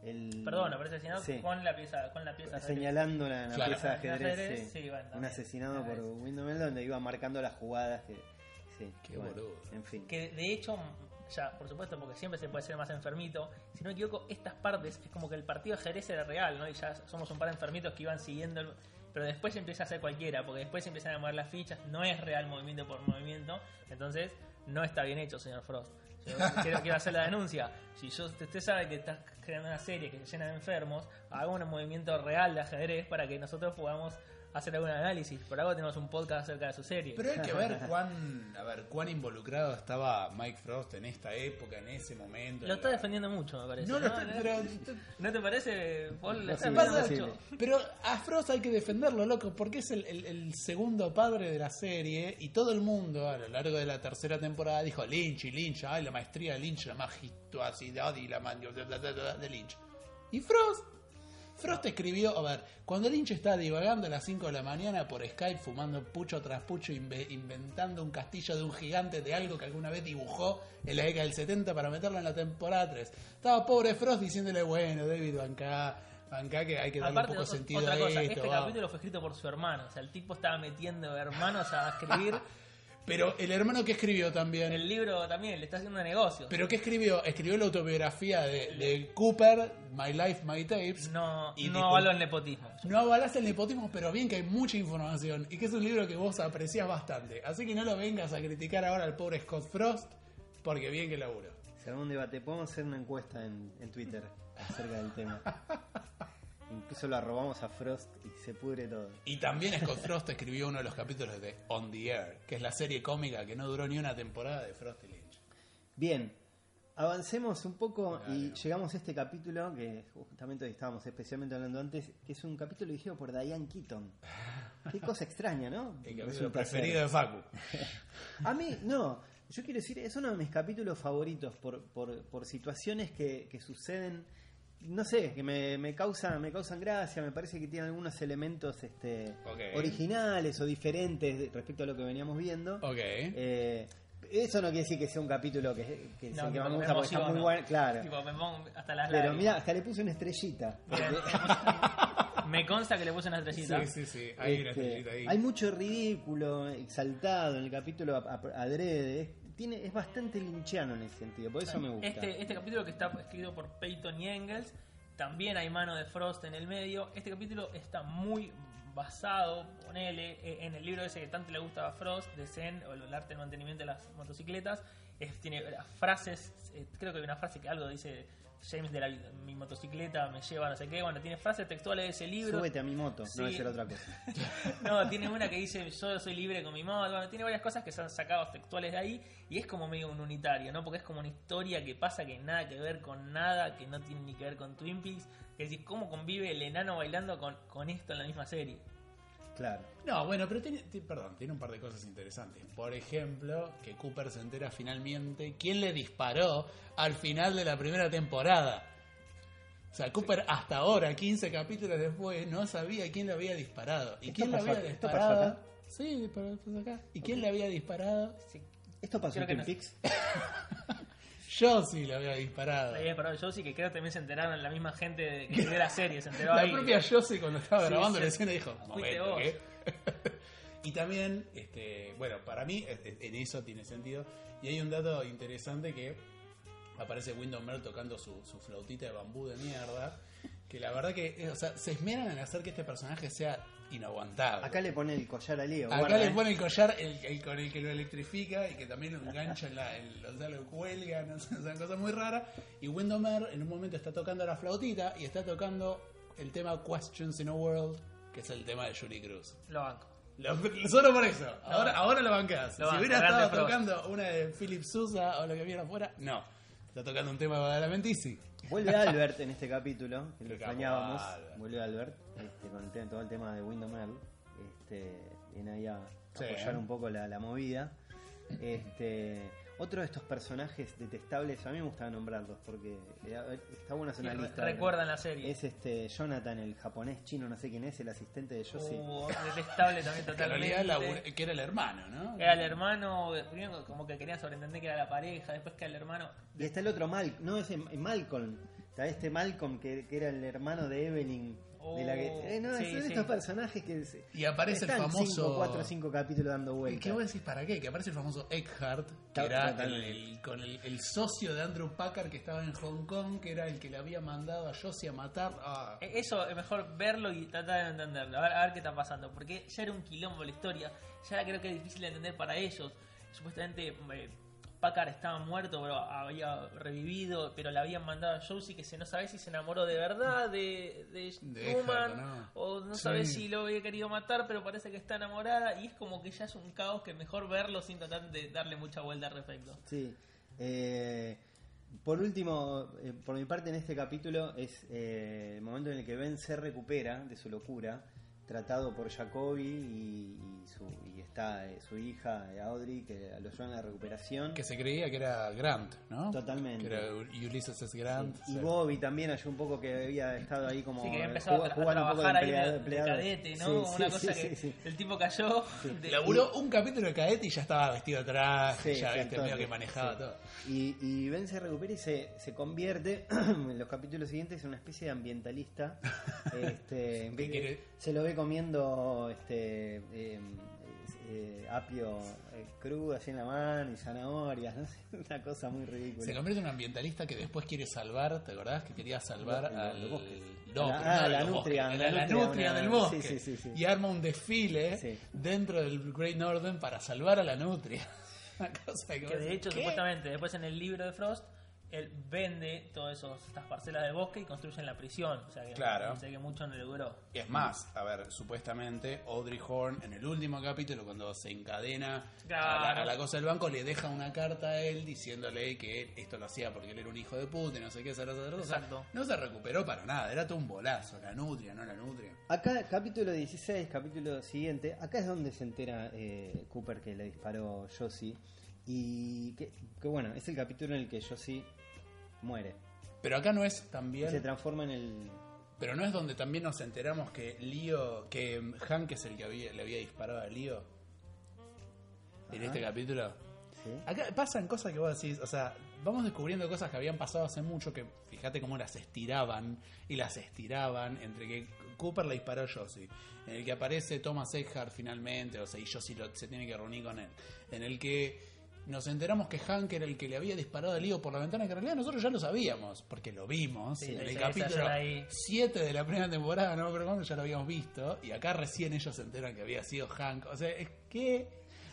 El, Perdón, aparece asesinado Sí. con la pieza, con la pieza de ajedrez. Señalando la, la Claro. pieza de ajedrez. ajedrez, sí. sí, bueno, Un asesinado por. Windowell donde iba marcando las jugadas que. Sí, Qué bueno, boludo. En fin. Que de hecho, ya, por supuesto, porque siempre se puede ser más enfermito. Si no me equivoco, estas partes es como que el partido de ajedrez era real, ¿no? Y ya somos un par de enfermitos que iban siguiendo el- Pero después empieza a ser cualquiera, porque después empiezan a mover las fichas, no es real movimiento por movimiento, entonces no está bien hecho, señor Frost. Yo quiero, quiero hacer la denuncia. Si yo, usted sabe que está creando una serie que se llena de enfermos, haga un movimiento real de ajedrez para que nosotros podamos hacer algún análisis. Por algo tenemos un podcast acerca de su serie. Pero hay que ver cuán, a ver, cuán involucrado estaba Mike Frost en esta época, en ese momento. Lo está la- defendiendo mucho, me parece. No lo está, ¿no? pero, ¿No te parece, Paul? Defendiendo imposible. mucho. pero a Frost hay que defenderlo, loco, porque es el, el- el segundo padre de la serie y todo el mundo a lo largo de la tercera temporada dijo Lynch y Lynch, ay, la maestría de Lynch, la magistracidad y la man- de Lynch. Y Frost, Frost escribió, a ver, cuando Lynch está divagando a las 5 de la mañana por Skype, fumando pucho tras pucho, inve- inventando un castillo de un gigante de algo que alguna vez dibujó en la década del 70 para meterlo en la temporada 3. Estaba pobre Frost diciéndole, bueno, David, banca, banca que hay que darle Aparte, un poco o- sentido otra a cosa, esto. este va". capítulo fue escrito por su hermano. O sea, el tipo estaba metiendo hermanos a escribir. Pero el hermano que escribió también... el libro también le está haciendo negocios. ¿Pero qué escribió? Escribió la autobiografía de, de Cooper, My Life, My Tapes. no Y no avalo el nepotismo. No avalaste el nepotismo, pero bien que hay mucha información y que es un libro que vos apreciás bastante. Así que no lo vengas a criticar ahora al pobre Scott Frost, porque bien que laburo. Se armó un debate. Podemos hacer una encuesta en, en Twitter acerca del tema. Incluso lo arrobamos a Frost y se pudre todo. Y también Scott Frost escribió uno de los capítulos de On the Air, que es la serie cómica que no duró ni una temporada de Frost y Lynch. Bien, avancemos un poco y llegamos a este capítulo que justamente hoy estábamos especialmente hablando antes, que es un capítulo dirigido por Diane Keaton. Qué cosa extraña, ¿no? El capítulo preferido de Facu. A mí, no. Yo quiero decir, es uno de mis capítulos favoritos por, por, por situaciones que, que suceden, no sé, que me, me, causan, me causan gracia, me parece que tiene algunos elementos este, originales o diferentes de- respecto a lo que veníamos viendo. Ok. Eh, eso no quiere decir que sea un capítulo que, que, No, que gusta porque está muy bueno, claro. Tipo, me pongo hasta las Pero mira, hasta le puse una estrellita. porque- Me consta que le puse una estrellita. Sí, sí, sí. Hay una Este, estrellita ahí. hay mucho ridículo, exaltado en el capítulo a- a- adrede. Tiene, es bastante linchiano en ese sentido, por eso me gusta. Este, este capítulo que está escrito por Peyton y Engels, también hay mano de Frost en el medio. Este capítulo está muy basado, ponele, eh, en el libro ese que tanto le gusta a Frost, de Zen, o el arte del mantenimiento de las motocicletas. Tiene las frases, eh, creo que hay una frase que algo dice James de la, mi motocicleta me lleva no sé qué. Bueno, tiene frases textuales de ese libro. Súbete a mi moto, Sí. no es otra cosa. No, tiene una que dice yo soy libre con mi moto. Bueno, tiene varias cosas que se han sacado textuales de ahí y es como medio un unitario, ¿no? Porque es como una historia que pasa que nada que ver con nada, que no tiene ni que ver con Twin Peaks. Es decir, cómo convive el enano bailando con, con esto en la misma serie. Claro. No, bueno, pero tiene, ti- perdón, tiene un par de cosas interesantes. Por ejemplo, que Cooper se entera finalmente quién le disparó al final de la primera temporada. O sea, Cooper hasta ahora, 15 capítulos después, no sabía quién le había disparado. ¿Y ¿Esto quién le pasó había disparado? pasó acá? Sí, pero acá. ¿Y quién le había disparado? Sí, ¿Esto pasó Creo en no. Peaks? Yo sí le había disparado. La había disparado yo sí que creo que también se enteraron la misma gente de, que vio la serie, se enteró La ahí. propia Josie cuando estaba Sí, grabando sí. la escena dijo, Fuiste momento, vos". ¿qué? y también, este, bueno, para mí eh, eh, en eso tiene sentido. Y hay un dato interesante que aparece Wyndham Earp tocando su, su flautita de bambú de mierda. Que la verdad que, eh, o sea, se esmeran en hacer que este personaje sea inaguantable. Acá le pone el collar a Leo. Acá guarda, le eh. pone el collar el, el con el que lo electrifica y que también lo engancha en la, en- o sea, lo cuelga, no sé, o sea, cosa muy rara. Y Windomer en un momento está tocando la flautita y está tocando el tema Questions in a World, que es el tema de Julie Cruz. Lo banco. Lo- solo por eso. Ahora, ahora lo bancás. Lo si banco, hubiera estado tocando una de Philip Sousa o lo que viera afuera, no. Está tocando un tema de Badalamentici. Vuelve Albert en este capítulo, que lo extrañábamos. Albert. Vuelve Albert este, con el tema- todo el tema de Windows Earl. Este, viene ahí a Sí, apoyar ¿eh? un poco la, la movida. Este, otro de estos personajes detestables, a mí me gusta nombrarlos porque eh, está bueno hacer una lista. recuerdan la serie. Es este Jonathan, el japonés chino, no sé quién es, el asistente de Josie. Uh, detestable también Que totalmente. que era el hermano, ¿no? Era el hermano, primero como que querían sobreentender que era la pareja, después que era el hermano. Y está el otro Mal, no ese Malcolm. Está este Malcolm que, que era el hermano de Evelyn. De la que, Oh, eh, no, sí, son sí. estos personajes que se- Y aparece el están famoso. cinco, cuatro o cinco capítulos dando ¿Y vueltas. qué vos decís para qué? Que aparece el famoso Eckhart, que era el, totalmente. el- con el, el socio de Andrew Packard que estaba en Hong Kong, que era el que le había mandado a Josie a matar. Ah, Eso es mejor verlo y tratar de entenderlo, a ver, a ver qué está pasando, porque ya era un quilombo la historia, ya creo que es difícil de entender para ellos. Supuestamente eh, Packard estaba muerto, pero había revivido, pero le habían mandado a Josie que se no sabe si se enamoró de verdad de, de, De Truman, Eckhart, ¿no? o no Sí. sabe si lo había querido matar, pero parece que está enamorada, y es como que ya es un caos que mejor verlo sin tratar de darle mucha vuelta al respecto. Sí. Eh, por último, eh, por mi parte en este capítulo es eh, el momento en el que Ben se recupera de su locura, tratado por Jacoby y, y su, y está eh, su hija eh, Audrey que lo ayuda en la recuperación. que se creía que era Grant, ¿no? Totalmente. Que era Ulysses S. Grant. Y. Bobby también ayudó un poco que había estado ahí como Sí, que había eh, empezado a, jugando- tra- a jugando un poco trabajar ahí empleado- de, de empleado. cadete, ¿no? Sí, Una sí, cosa sí, que sí, sí. el tipo cayó. de- Laburó un capítulo de cadete y ya estaba vestido atrás, Sí, ya viste, medio que manejaba sí. todo. Y, y Ben se recupera y se, se convierte en los capítulos siguientes en una especie de ambientalista. este, se lo ve comiendo este eh, eh, apio eh, crudo así en la mano y zanahorias, no una cosa muy ridícula. Se convierte en un ambientalista que después quiere salvar, ¿te acordás? Que quería salvar Los- al... los bosques. No, La- ah, no la nutria, bosques, la nutria, del bosque. sí, sí, sí, sí. Y arma un desfile Sí. dentro del Great Northern para salvar a la nutria. Una cosa que, de hecho, ¿qué? supuestamente, después en el libro de Frost, él vende todas esos- estas parcelas de bosque y construyen la prisión. O sea que, Claro. sé que mucho no le duró. Y es más, a ver, supuestamente Audrey Horn en el último capítulo, cuando se encadena a, la, Claro. a la cosa del banco, le deja una carta a él diciéndole que esto lo hacía porque él era un hijo de puta y no sé qué, esa, esa, esa. O sea, Exacto. no se recuperó para nada, era todo un bolazo, la nutria, no la nutria. Acá, capítulo 16, capítulo siguiente, acá es donde se entera eh, Cooper que le disparó Josie. Y que, que bueno, es el capítulo en el que Josie muere. Pero acá no es Y también... se transforma en el. Pero no es donde también nos enteramos que Lío, que Hank es el que había- le había disparado a Lío. En Ajá. este capítulo. ¿sí? Acá pasan cosas que vos decís, o sea, vamos descubriendo cosas que habían pasado hace mucho que fíjate cómo las estiraban y las estiraban entre que Cooper le disparó a Josie, en el que aparece Thomas Eckhart finalmente, o sea, y Josie lo- se tiene que reunir con él, en el que nos enteramos que Hank era el que le había disparado a Lío por la ventana, que en realidad nosotros ya lo sabíamos, porque lo vimos Sí, en el capítulo escena ahí. 7 de la primera temporada, no me acuerdo cuándo, ya lo habíamos visto, y acá recién ellos se enteran que había sido Hank, o sea, es que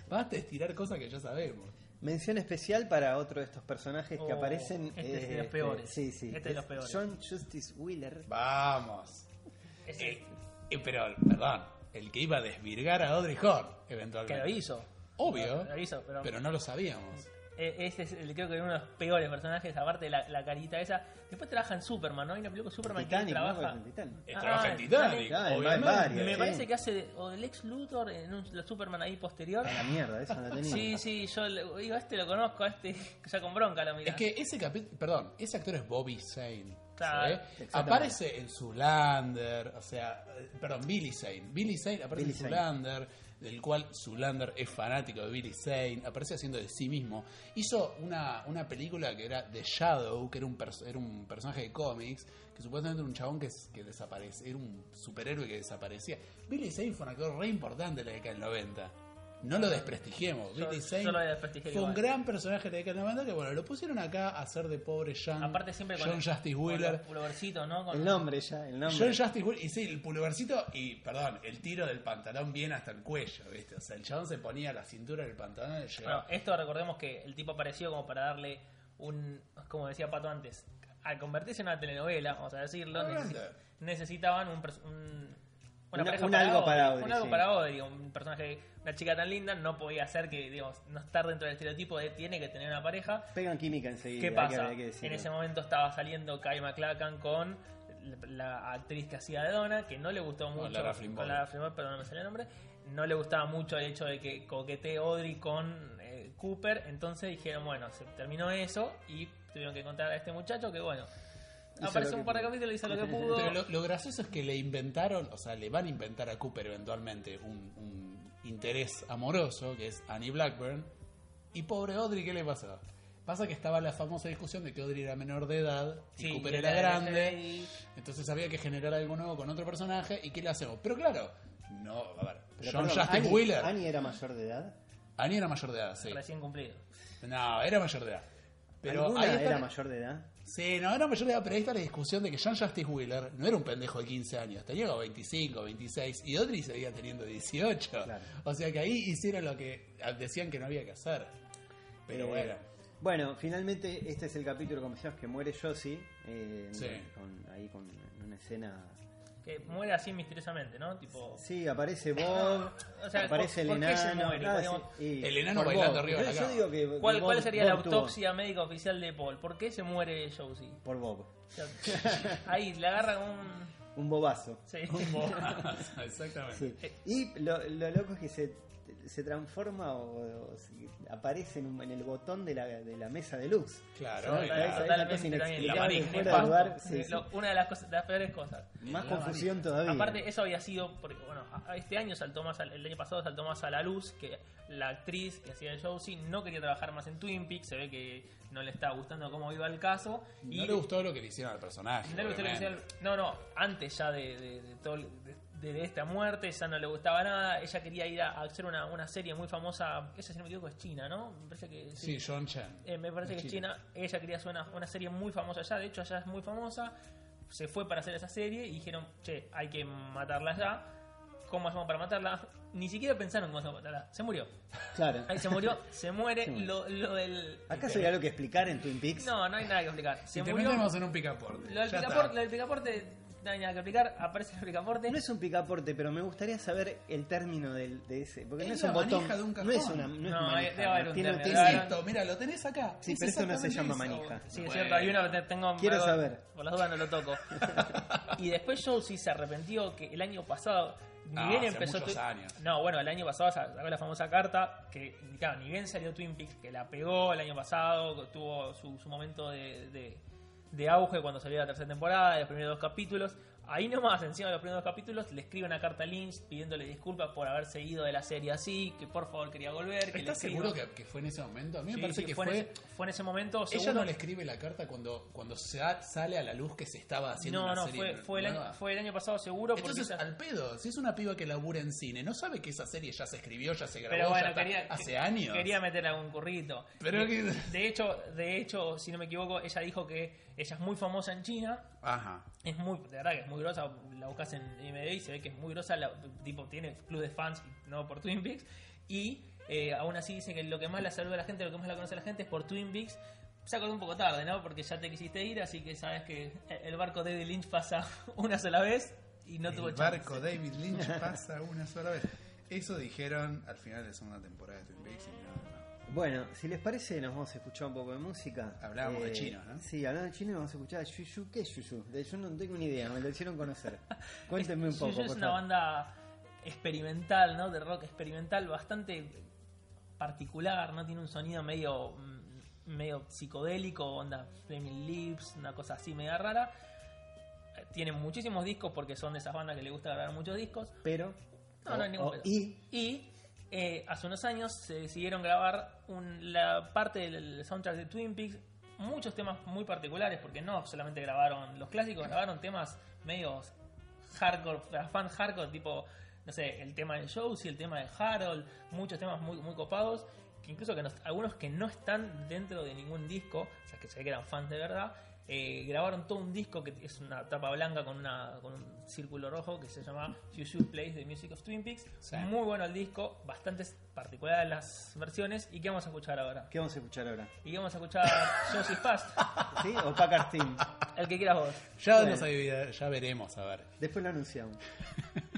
basta estirar cosas que ya sabemos. Mención especial para otro de estos personajes que Oh, aparecen. este es de los peores. Sí, sí. Este es de los peores. John Justice Wheeler. Vamos. Eh, eh, pero, perdón, el que iba a desvirgar a Audrey Horn, que eventualmente. lo hizo. Obvio, Lo hizo, pero, pero no lo sabíamos. eh, ese es el, creo que uno de los peores personajes, aparte de la, la carita esa. Después trabaja en Superman, ¿no? Hay una película Superman que Titanic, ¿no? trabaja. Con Titanic. Ah, trabaja en Titanic. Titanic, Ah, en obviamente. varias. Me Sí. parece que hace de- o del ex Luthor en un la Superman ahí posterior. A la mierda, eso no tenía. Sí, sí, yo le- digo, a este lo conozco, a este ya con bronca lo mira. Es que ese capítulo, perdón, ese actor es Bobby Zane. Claro. ¿sí? Aparece en Zulander, o sea, eh, perdón, Billy Zane. Billy Zane aparece Billy en Zane. Zulander, del cual Zulander es fanático de Billy Zane, aparece haciendo de sí mismo. Hizo una, una película que era The Shadow, que era un, era un personaje de cómics, que supuestamente era un chabón que, que desaparece, era un superhéroe que desaparecía. Billy Zane fue un actor re importante en la década del 90. No lo desprestigiemos. Yo- Billy yo lo fue un gran personaje de la 90 que, bueno, lo pusieron acá a hacer de pobre John, Aparte siempre con, John el- Justice con Wheeler. pulovercitos, ¿no? Con- El nombre ya, el nombre. John Justice Wheeler, y sí, el pulvercito y, perdón, el tiro del pantalón bien hasta el cuello, ¿viste? O sea, el chabón se ponía la cintura del pantalón y Bueno, llegaba. esto recordemos que el tipo apareció como para darle un, como decía Pato antes, al convertirse en una telenovela, vamos a decirlo, necesitaban un- una Una- pareja un para algo Audrey, para Audrey, un algo sí. para Audrey, un personaje, una chica tan linda, no podía ser que, digamos, no estar dentro del estereotipo de tiene que tener una pareja. Pegan química enseguida. ¿Qué hay que- pasa? hay que decirlo. en ese momento estaba saliendo Kai McLachlan con la, actriz que hacía de Donna, que no le gustó mucho. Con. Lara Flynn perdón, no me salió el nombre. No le gustaba mucho el hecho de que coquetee Audrey con eh, Cooper. Entonces dijeron, bueno, se terminó eso y tuvieron que encontrar a este muchacho que, bueno, aparece un par de capítulos y hizo lo que pudo. Pero lo, lo gracioso es que le inventaron, o sea, le van a inventar a Cooper eventualmente un, un interés amoroso, que es Annie Blackburn. Y pobre Audrey, ¿qué le pasó? Pasa que estaba la famosa discusión de que Audrey era menor de edad y Sí, Cooper y era grande. Entonces había que generar algo nuevo con otro personaje. ¿Y qué le hacemos? Pero claro, no, a ver, Pero, John perdón, Justice Annie- Wheeler. Annie era mayor de edad. Annie era mayor de edad, sí. Recién cumplido. No, era mayor de edad. Pero ¿Alguna ahí está- era mayor de edad? Sí, no era mayor de edad, pero ahí está la discusión de que John Justice Wheeler no era un pendejo de 15 años, tenía como 25, 26 y Audrey seguía teniendo 18. Claro. O sea que ahí hicieron lo que decían que no había que hacer. Pero Eh, bueno, Bueno, finalmente este es el capítulo, como decías, que muere Josie. eh, Sí. con- ahí con una escena. Que muere así misteriosamente, ¿no? Tipo. Sí, aparece Bob, O sea, aparece ¿por- el por enano. muere? ah, sí, El enano bailando Bob. arriba Yo- digo que ¿Cuál, Bob- cuál sería la tuvo- autopsia médica oficial de Paul? ¿Por qué se muere Josie? Por Bob. O sea, ahí le agarra un. Un bobazo. Sí. un bo- Exactamente. Sí. Y lo, lo loco es que se, se transforma o, o aparece en, un- en el botón de la, de la mesa de luz. Claro, Totalmente. Sí, sí. Una de las, cosas, de las peores cosas. Más La confusión todavía. Aparte, eso había sido, porque bueno, este año saltó más, al- el año pasado saltó más a la luz que la actriz que hacía de Josie no quería trabajar más en Twin Peaks, se ve que no le estaba gustando cómo iba el caso. y No le gustó lo que le hicieron al personaje. no le gustó lo que hicieron- no, no, antes ya de, de- de todo, el- de, de esta muerte ya no le gustaba nada, ella quería ir a, a hacer una, una serie muy famosa, esa si no me equivoco es China, ¿no? Me parece que Sí, John Chen. eh, me parece que es China. Ella quería hacer una, una serie muy famosa allá. De hecho, allá es muy famosa. Se fue para hacer esa serie y dijeron, che, hay que matarla allá. ¿Cómo hacemos para matarla? Ni siquiera pensaron cómo hacemos para matarla. Se murió. Claro. Ahí se murió, se muere. Se. Lo, lo del. ¿Acaso hay algo que explicar en Twin Peaks? No, no hay nada que explicar. Se Si te murió. metemos en un picaporte. Lo del, ya está. picaporte, lo del picaporte, no hay nada que explicar. Aparece el picaporte. No es un picaporte, pero me gustaría saber el término del, de ese. Porque no Es un botón. manija de un no es una. No, es No, manija, hay- debe haber un tiene, término, tiene- Es esto, mira, lo tenés acá. Sí, pero esto no se llama manija. Sí, es cierto, hay uno que te- tengo. Quiero algo- saber. Por las dudas no lo toco. y después Josie se arrepintió que el año pasado. Ni Ah, bien hace empezó. tu- años. No, bueno, el año pasado sacó la famosa carta que, claro, ni bien salió Twin Peaks, que la pegó el año pasado, tuvo su, su momento de, de- de auge cuando salió la tercera temporada, los primeros dos capítulos. Ahí nomás, encima de los primeros dos capítulos, le escribe una carta a Lynch pidiéndole disculpas por haber seguido de la serie así, que por favor quería volver. Que ¿Estás seguro que, que fue en ese momento? A mí me parece sí, que fue, fue. En ese, fue en ese momento. Ella seguro- no le escribe la carta cuando, cuando sale a la luz que se estaba haciendo No, una no, serie fue, fue, el año, fue el año pasado seguro. Entonces, al pedo, si es una piba que labura en cine, ¿no sabe que esa serie ya se escribió, ya se grabó, pero ya bueno, está quería, hace años? quería meter algún currito. Pero de, que- de hecho, de hecho, si no me equivoco, ella dijo que ella es muy famosa en China. Ajá. Es muy, de verdad que es muy grosa. La buscas en IMDb y se ve que es muy grosa. La, tipo, tiene club de fans, no por Twin Peaks. Y Eh, aún así dice que lo que más la saluda a la gente, lo que más la conoce a la gente es por Twin Peaks. Se acordó un poco tarde, ¿no? Porque ya te quisiste ir, así que sabes que el barco de David Lynch pasa una sola vez y no tuvo el chance. barco David Lynch pasa una sola vez. Eso dijeron al final de la segunda temporada de Twin Peaks y no. Bueno, si les parece, nos vamos a escuchar un poco de música. Eh, Hablábamos de chino, ¿no? Sí, hablando de chino, vamos a escuchar a Yuyu. ¿Qué es Yuyu? De- Yo no tengo ni idea, me lo hicieron conocer. Cuéntenme un poco, Yuyu es una favor. banda experimental, ¿no? De rock experimental bastante particular, ¿no? Tiene un sonido medio mm, medio psicodélico, onda Flaming Lips, una cosa así media rara. Eh, Tiene muchísimos discos porque son de esas bandas que le gusta grabar muchos discos. Pero. No, no hay ningún o- y Y eh, hace unos años se decidieron grabar la parte del soundtrack de Twin Peaks, muchos temas muy particulares, porque no solamente grabaron los clásicos, grabaron temas medios hardcore, fan hardcore, tipo, no sé, el tema de Josie, el tema de Harold, muchos temas muy, copados, que incluso que no- algunos que no están dentro de ningún disco, o sea, que se que eran fans de verdad, eh, grabaron todo un disco que es una tapa blanca con, una, con un círculo rojo que se llama You Should Play the Music of Twin Peaks. Sí. Muy bueno el disco, bastante particulares las versiones. ¿Y qué vamos a escuchar ahora? ¿Qué vamos a escuchar ahora? Y vamos a escuchar Josie's Past, ¿Sí? ¿O Packard Team? el que quieras vos. Ya, Bueno. nos ya veremos, a ver. Después lo anunciamos.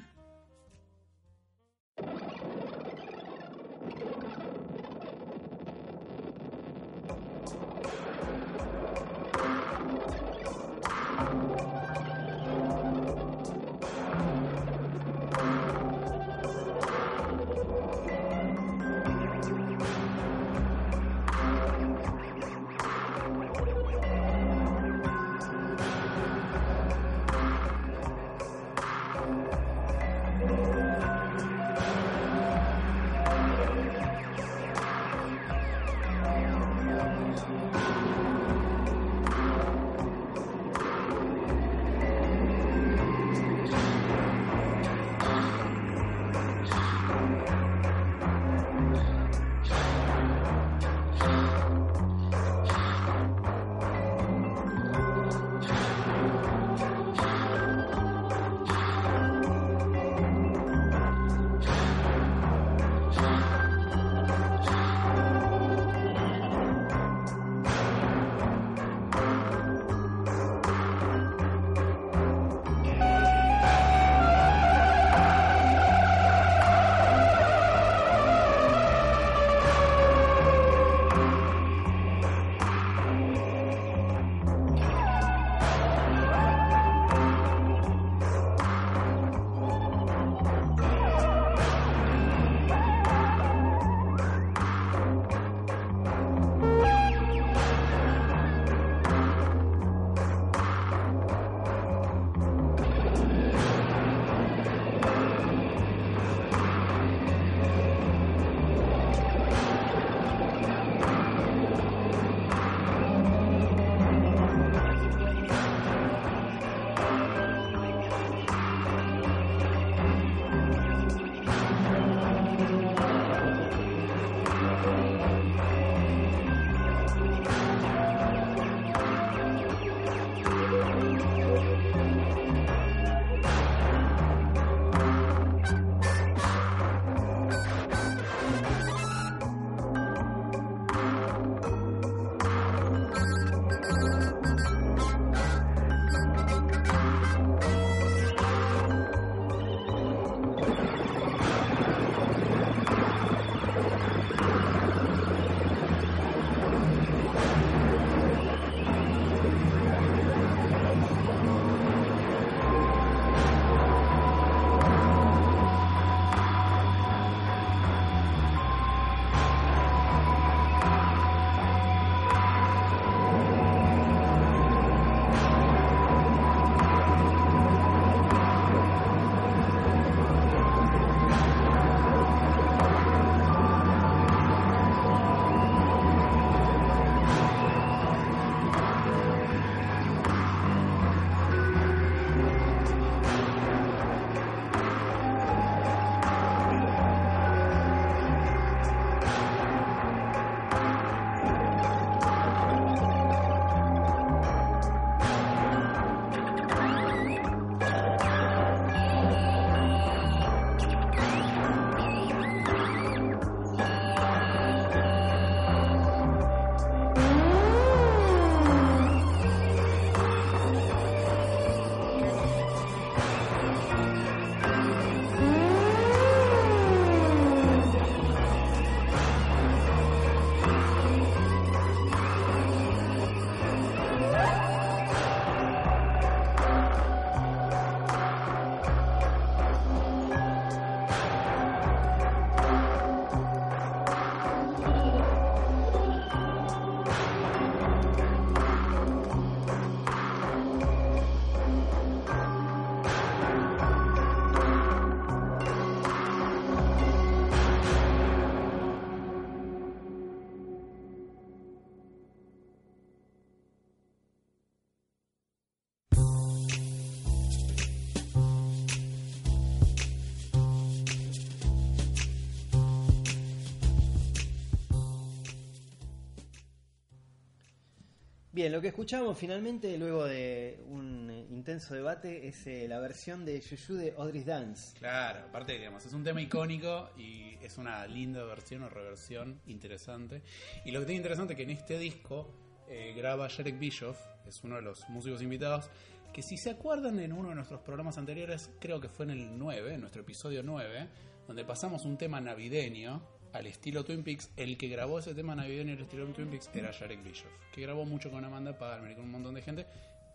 Bien, lo que escuchamos finalmente, luego de un eh, intenso debate, es eh, la versión de Juju de Audrey Dance. Claro, aparte, digamos, es un tema icónico y es una linda versión o reversión interesante. Y lo que tiene interesante es que en este disco eh, graba Jarek Bischoff, es uno de los músicos invitados, que si se acuerdan en uno de nuestros programas anteriores, creo que fue en el 9, en nuestro episodio 9, donde pasamos un tema navideño al estilo Twin Peaks, el que grabó ese tema navideño al estilo Twin Peaks era Jarek Bischoff, que grabó mucho con Amanda Palmer y con un montón de gente,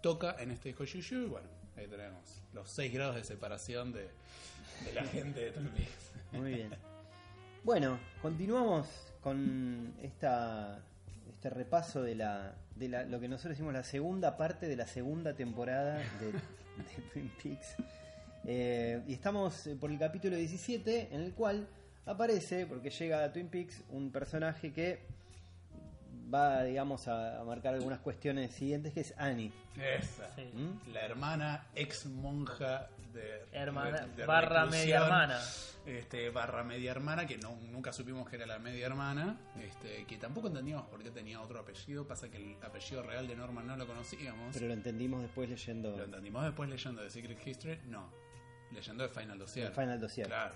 toca en este disco Shushu y bueno, ahí tenemos los 6 grados de separación de, la gente de Twin Peaks. Muy bien. Bueno, continuamos con esta este repaso de la, de la lo que nosotros decimos la segunda parte de la segunda temporada de, de Twin Peaks. Eh, y estamos eh, por el capítulo 17 en el cual aparece, porque llega a Twin Peaks, un personaje que va, digamos, a, a marcar algunas cuestiones siguientes, que es Annie. Esa. Sí. ¿Mm? La hermana ex monja de, Hermana, de- de barra media hermana. Este, barra media hermana, que no, nunca supimos que era la media hermana, este, que tampoco entendíamos por qué tenía otro apellido, pasa que el apellido real de Norman no lo conocíamos, Pero lo entendimos después leyendo lo entendimos después leyendo de Secret History, no, leyendo de Final Dossier. el Final Dossier. Claro.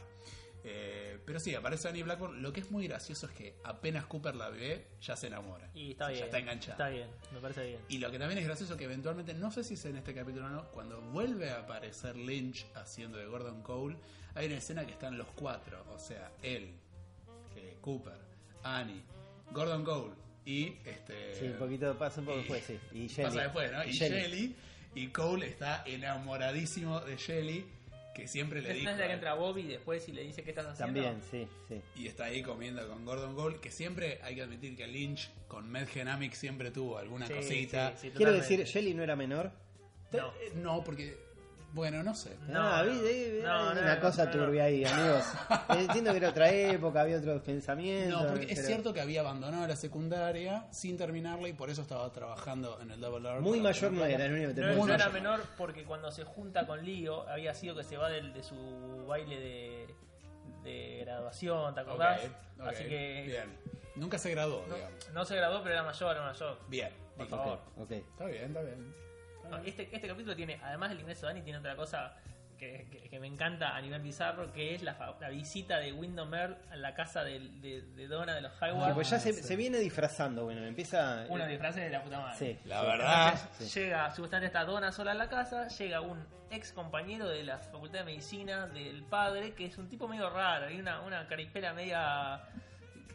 Eh, pero sí, aparece Annie Blackburn. Lo que es muy gracioso es que apenas Cooper la ve, ya se enamora. Y está O sea, bien. Ya está enganchada. Está bien, me parece bien. Y lo que también es gracioso que eventualmente, no sé si es en este capítulo o no, cuando vuelve a aparecer Lynch haciendo de Gordon Cole, hay una escena que están los cuatro, o sea, él, Cooper, Annie, Gordon Cole y este Sí, un poquito, pasa un poco y- después, sí. Y Jelly. pasa después, ¿no? Y, Jelly. Shelly, y Cole está enamoradísimo de Shelly, que siempre le Es dijo la que entra Bobby después y le dice qué estás haciendo. También, sí, sí. y está ahí comiendo con Gordon Cole, que siempre hay que admitir que Lynch con Med Genamic siempre tuvo alguna Sí, cosita. sí, sí, Quiero decir, Jelly no era menor. No. Eh, No, porque. Bueno, no sé. No, ah, no. vi- vi- No, no, una no, cosa no. turbia ahí, amigos. Entiendo que era otra época, había otros pensamientos. No, porque es pero cierto que había abandonado la secundaria sin terminarla y por eso estaba trabajando en el Double R. Muy mayor no era, es lo único No, era menor porque cuando se junta con Lío había sido que se va del, de su baile de, de graduación, ¿te acordás? ok, Así que Bien. Nunca se graduó, no, digamos. no se graduó, pero era mayor, era mayor. Bien. Por listo. favor. Está bien, está bien. No, este, este capítulo tiene, además del ingreso de Annie, tiene otra cosa que, que- que me encanta a nivel bizarro, que es la, visita de Wyndham Earl a la casa del- de, de Donna de los Sí, Highway. pues ya se, sí. se viene disfrazando, bueno, empieza... Uno disfraces de la puta madre. Sí, La sí. verdad. Entonces, llega, supuestamente está Donna sola en la casa, llega un ex compañero de la Facultad de Medicina del padre, que es un tipo medio raro, hay una, una caripela media...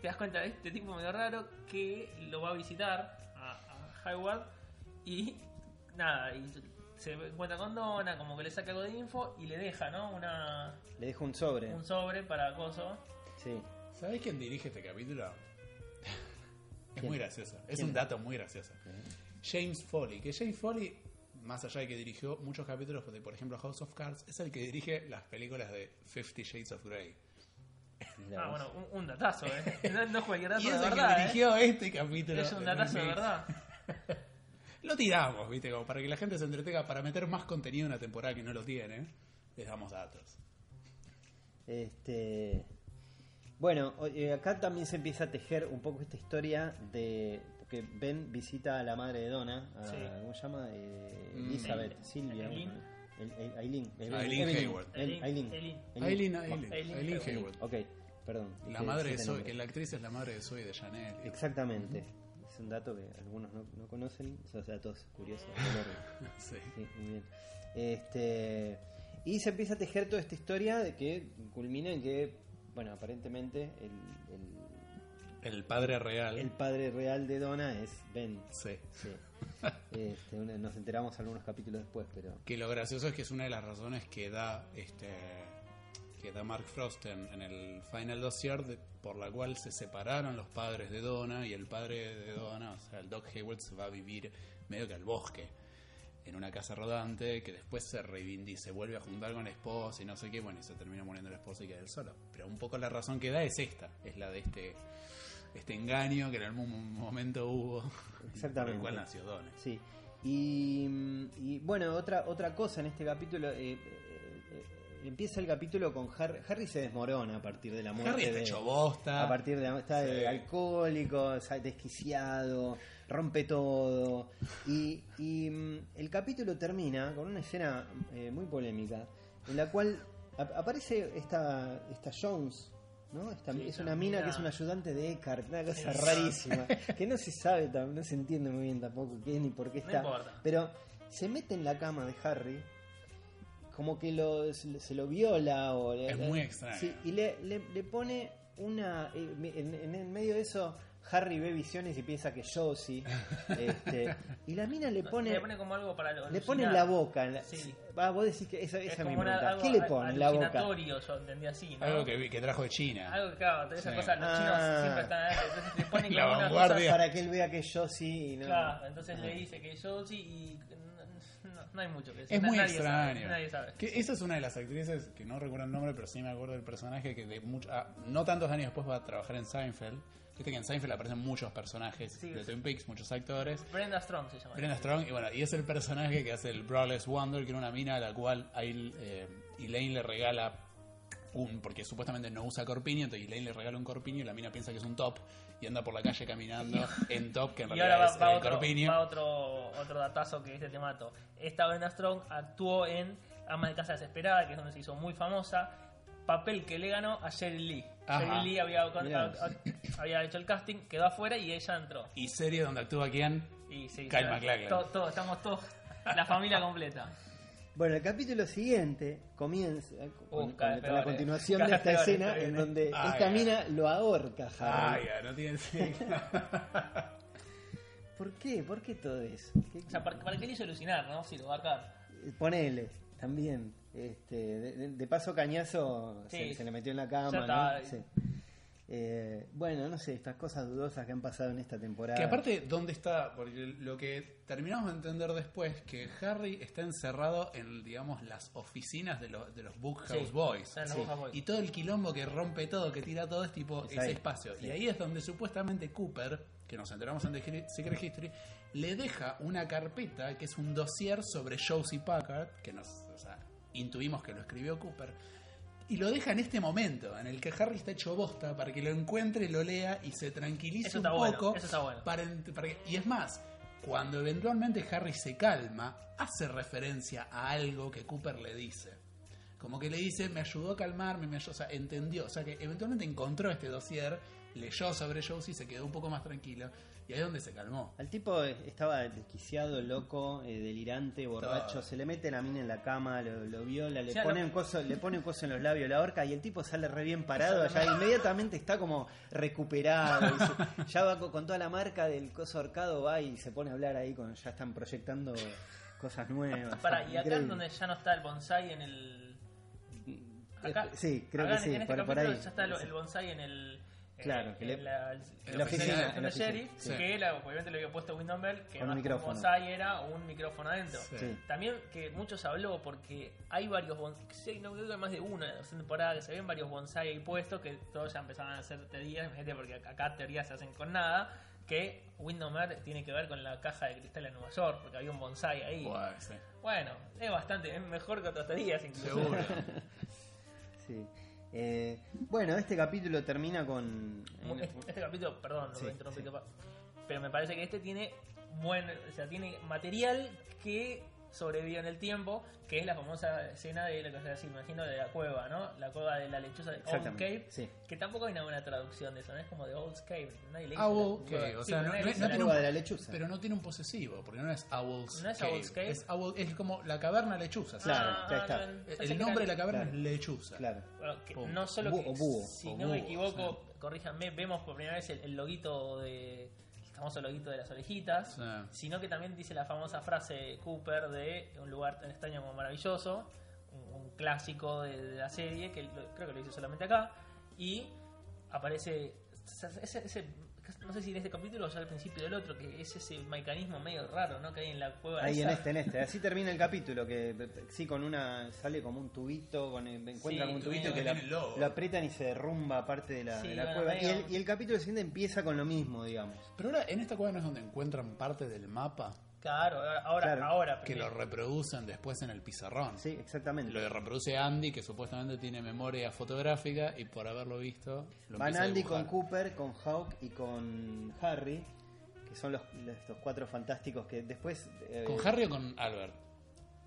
Te das cuenta de este tipo medio raro que lo va a visitar a, a y nada, y se encuentra con Donna, como que le saca algo de info y le deja, ¿no? Una, Le dejo un sobre. un sobre para acoso. Sí. ¿Sabés quién dirige este capítulo? Es ¿Quién? muy gracioso. Es ¿Quién? un dato muy gracioso. James Foley. Que James Foley, más allá de que dirigió muchos capítulos de, por ejemplo, House of Cards, es el que dirige las películas de Fifty Shades of Grey. Ah, bueno, un, un datazo, ¿eh? No, no es cualquier dato Y de es el verdad, que ¿eh? dirigió este capítulo. Es un datazo de verdad. Lo tiramos, ¿viste? Como para que la gente se entretenga, para meter más contenido en una temporada que no lo tiene. Les damos datos. Este, bueno, eh, acá también se empieza a tejer un poco esta historia de que Ben visita a la madre de Donna, a- Sí. ¿cómo se llama? Eh, Mm. Elizabeth, Silvia, Aileen. Aileen, Hayward. Aileen, Hayward. Ok, perdón. La madre de Zoe, que la actriz es la madre de Zoe de Chanel. Exactamente. Es un dato que algunos no, no conocen, esos datos curiosos. valores. Sí. Sí, muy bien. Este, y se empieza a tejer toda esta historia de que culmina en que, bueno, aparentemente el, El padre real. el, padre real de Donna es Ben. Sí. Sí. Este, nos enteramos algunos capítulos después, pero Que lo gracioso es que es una de las razones que da este que da Mark Frost en, en el Final Dossier de- por la cual se separaron los padres de Donna y el padre de Donna, o sea, el Doc Hayward se va a vivir medio que al bosque en una casa rodante que después se reivindica, se vuelve a juntar con la esposa y no sé qué, bueno, y se termina muriendo la esposa y queda él solo. Pero un poco la razón que da es esta, es la de este este engaño que en algún momento hubo, por Exactamente. el cual nació Donna. sí. Y, y, bueno, otra otra cosa en este capítulo, eh, empieza el capítulo con Harry. Harry se desmorona a partir de la muerte. Harry está de- hecho bosta. A partir de está Sí. de alcohólico, desquiciado, rompe todo. Y, y, mm, el capítulo termina con una escena eh, muy polémica en la cual ap- aparece esta, esta Jones. ¿no? Esta- Sí, es una mina que es una ayudante de Eckhart, una cosa Sí. rarísima, que no se sabe, no se entiende muy bien tampoco qué es ni por qué está. Pero se mete en la cama de Harry, como que lo, se, lo viola o le- Es muy extraño. Sí, y le, le, le pone una. eh, En, en el medio de eso, Harry ve visiones y piensa que Josie. este, y la mina le pone. le pone como algo para le pone en la boca. en la- Sí. Va, vos decís que esa, Es esa es mi como una- pregunta. algo ¿Qué le pone en la boca? yo entendí así, ¿no? Algo que, que trajo de China. Algo que, claro, esas Sí. cosas, los Ah. chinos siempre están ahí, entonces le ponen La como una cosa... Para que él vea que es Josie y no. Claro, entonces Ah. le dice que yo sí y no, hay mucho que decir. Es muy nadie extraño. Sabe, nadie sabe. Que esa es una de las actrices que no recuerdo el nombre, pero sí me acuerdo del personaje que de mucho, ah, no tantos años después va a trabajar en Seinfeld. Viste que en Seinfeld aparecen muchos personajes Sí, de sí. Twin Peaks, muchos actores. Brenda Strong se llama. Brenda Strong, y bueno, y es el personaje que hace el Brawless Wonder, que era una mina a la cual a eh, Elaine le regala un, porque supuestamente no usa corpiño, entonces Elaine le regala un corpiño y la mina piensa que es un top y anda por la calle caminando en top, que en Y realidad ahora va, es va el otro, corpiño. va otro, otro datazo que este te mato. Esta Brenda Strong actuó en Ama de Casa Desesperada, que es donde se hizo muy famosa. Papel que le ganó a Sheryl Lee. Ajá. Sheryl Lee había, había hecho el casting, quedó afuera y ella entró. Y serie donde actúa quién? Y sí, Kyle MacLachlan. todo, estamos todos, la familia completa. Bueno, el capítulo siguiente comienza eh, con, Uh, con la continuación eh. de esta escena en eh. donde esta mina lo ahorca a Ah, Harry. ya, no tiene ¿Por qué? ¿Por qué todo eso? ¿Qué- O sea, ¿para, para qué le hizo alucinar, no? Si lo va acá. Ponele, también. Este, de, de- paso cañazo se, Sí. se le metió en la cama. ¿no? Sí. Eh, bueno, no sé, estas cosas dudosas que han pasado en esta temporada. Que aparte, ¿dónde está? Porque lo que terminamos de entender después, que Harry está encerrado en, digamos, las oficinas de los, de los Bookhouse Sí. Boys. Sí. Y todo el quilombo que rompe todo, que tira todo, es tipo Es ese ahí. espacio. Sí. Y ahí es donde supuestamente Cooper, que nos enteramos en The Secret History, le deja una carpeta que es un dossier sobre Josie Packard, que nos, o sea, intuimos que lo escribió Cooper. Y lo deja en este momento, en el que Harry está hecho bosta, para que lo encuentre, lo lea y se tranquilice Eso un bueno, poco. eso está bueno. para ent- para que- y es más, cuando eventualmente Harry se calma, hace referencia a algo que Cooper le dice. Como que le dice, me ayudó a calmarme, me ayudó, o sea, entendió. O sea, que eventualmente encontró este dossier, leyó sobre Josie, se quedó un poco más tranquilo. Y ahí es donde se calmó. Al tipo estaba desquiciado, loco, eh, delirante, borracho. Se le mete la mina en la cama, lo, lo viola, le pone, lo- un coso, le pone un coso en los labios, la horca y el tipo sale re bien parado. Ya inmediatamente está como recuperado. se- ya va co- con, toda la marca del coso ahorcado, va y se pone a hablar ahí con ya están proyectando cosas nuevas. Para, y acá es donde ya no está el bonsai en el. Acá, Sí, creo acá que sí, en este por, por capítulo ahí. ya está lo- el bonsai en el. Claro, en, que le- en la, en la oficina, de la sheriff, sí. que él obviamente le había puesto Windom Bell, que un micrófono. bonsai era un micrófono adentro. Sí. Sí. También que mucho se habló porque hay varios bonsai, sí, no creo que hay más de uno en la temporada que se ven varios bonsai ahí puestos que todos ya empezaban a hacer teorías, imagínate porque acá teorías se hacen con nada, que Windomer tiene que ver con la caja de cristal en Nueva York, porque había un bonsai ahí. Buah, sí. Bueno, es bastante, es mejor que otras teorías incluso. Seguro. Sí. Eh, bueno, este capítulo termina con. Este, este capítulo, perdón, lo Sí, voy a interrumpir, sí. capaz, pero me parece que este tiene buen, o sea, tiene material que sobrevivió en el tiempo, que es la famosa escena de lo que se imagino de la cueva, ¿no? La cueva de la lechuza de Old Cave, sí. que tampoco hay una buena traducción de eso, ¿no? Es como de Old Cave, nadie le dice Owl la- Cave, o sea, pero no- tiene cueva un- de la lechuza. Pero no tiene un posesivo, porque no es Owl's ¿No es Cave. Owl's Cave? Es, Owl- es como la caverna lechuza. ¿sí? Claro, Ah, ya está. no, El- nombre de la caverna Claro. es lechuza. Claro. Bueno, que Pum. no solo que, o búho, si o no me equivoco, corríjanme, vemos por primera vez el, el loguito de famoso loguito de las orejitas, sino que también dice la famosa frase Cooper de un lugar tan extraño como maravilloso, un, un clásico de, de la serie que lo- creo que lo dice solamente acá y aparece ese, ese- no sé si en este capítulo o ya al principio del otro que es ese mecanismo medio raro, ¿no? Que hay en la cueva Ahí esa. en este, en este. Así termina el capítulo, que sí, con una. sale como un tubito, con el- encuentra Sí, como un tubito que la- tiene el logo. lo aprietan y se derrumba parte de la, Sí, de la bueno, cueva. Y el, y el capítulo siguiente empieza con lo mismo, digamos. Pero ahora en esta cueva no es donde encuentran parte del mapa. Claro, ahora, Claro. ahora. Que lo reproducen después en el pizarrón. Sí, exactamente. Lo reproduce Andy, que supuestamente tiene memoria fotográfica, y por haberlo visto, lo Van a Andy con. Cooper, con Hawk y con Harry, que son los, estos cuatro fantásticos que después... eh, ¿Con Harry o con Albert?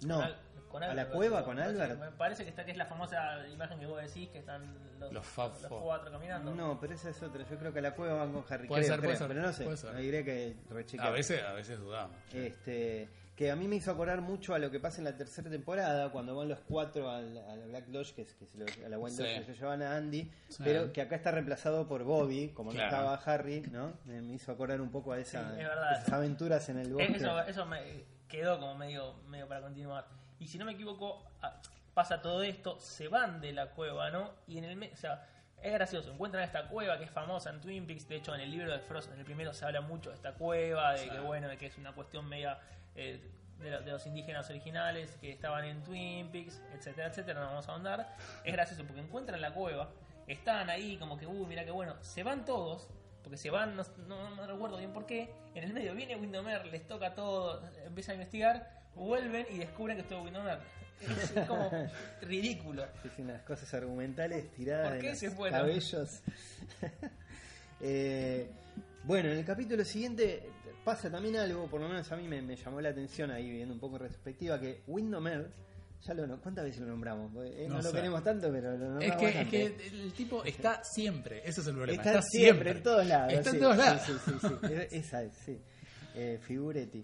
No, Con ¿A la cueva con Albert? Me parece que esta que es la famosa imagen que vos decís, que están los, Los Fab los cuatro caminando. no, pero esa es otra. Yo creo que a la cueva van con Harry. Puede creo, ser, puede creo, ser, pero no sé. puede ser. Que rechequear. A veces, a veces dudamos. Este, que a mí me hizo acordar mucho a lo que pasa en la tercera temporada, cuando van los cuatro al, a la Black Lodge, que es que se lo- a la White Sí. Lodge que se llevan a Andy, Sí. pero que acá está reemplazado por Bobby, como Claro. no estaba Harry, ¿no? Me me hizo acordar un poco a esa, Sí, es verdad. esas aventuras en el bosque. Eh, Eso, eso me quedó como medio, medio para continuar. Y si no me equivoco, pasa todo esto, se van de la cueva, ¿no? Y en el o sea, es gracioso, encuentran esta cueva que es famosa en Twin Peaks, de hecho en el libro de Frost, en el primero se habla mucho de esta cueva, de que bueno, de que es una cuestión media eh, de, lo- de los indígenas originales que estaban en Twin Peaks, etcétera, etcétera, no vamos a ahondar. Es gracioso porque encuentran la cueva, están ahí como que, uy, mira qué bueno, se van todos, porque se van, no, no, no recuerdo bien por qué, en el medio viene Windomer, les toca todo, empiezan a investigar, vuelven y descubren que estuvo Windomer. Es, es como ridículo. Es unas cosas argumentales tiradas ¿Por de qué los se fueron? cabellos. Eh, bueno, en el capítulo siguiente pasa también algo, por lo menos a mí me, me llamó la atención ahí viendo un poco en retrospectiva, que Windomer, ya lo no- ¿cuántas veces lo nombramos? Eh, no No lo sé. queremos tanto, pero lo nombramos Es que, es que el tipo está siempre, ese es el problema. Está, siempre, en todos lados. Está sí, en todos lados. Sí, sí, sí, sí. Es- Esa es, sí. Eh, Figuretti.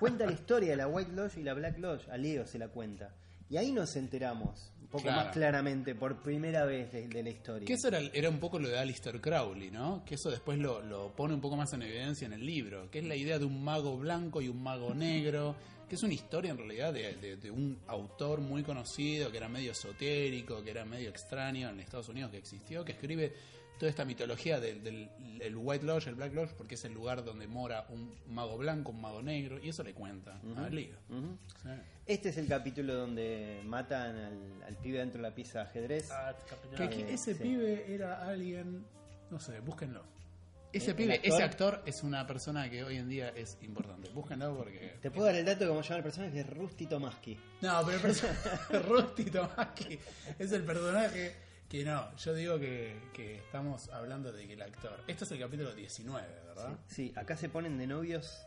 Cuenta la historia de la White Lodge y la Black Lodge. A Leo se la cuenta. Y ahí nos enteramos un poco Claro. más claramente, por primera vez de, de la historia. Que eso era, era un poco lo de Alistair Crowley, ¿no? Que eso después lo, lo pone un poco más en evidencia en el libro, que es la idea de un mago blanco y un mago negro, que es una historia en realidad de, de- de un autor muy conocido, que era medio esotérico, que era medio extraño en Estados Unidos que existió, que escribe toda esta mitología del, del el White Lodge, el Black Lodge, porque es el lugar donde mora un mago blanco, un mago negro, y eso le cuenta a. Ujú. Sí. Este es el capítulo donde matan al, al pibe dentro de la pieza de ajedrez. Ah, Que, ese sí. pibe era alguien, no sé, búsquenlo. Ese ¿El pibe, actor? ese actor es una persona que hoy en día es importante. Búsquenlo porque. Te puedo dar el dato de cómo llama el personaje, que es Rusty Tomaski. No, pero el personaje Rusty Tomaki es el personaje que no. Yo digo que, que estamos hablando de que el actor. Esto es el capítulo 19, ¿verdad? Sí, acá se ponen de novios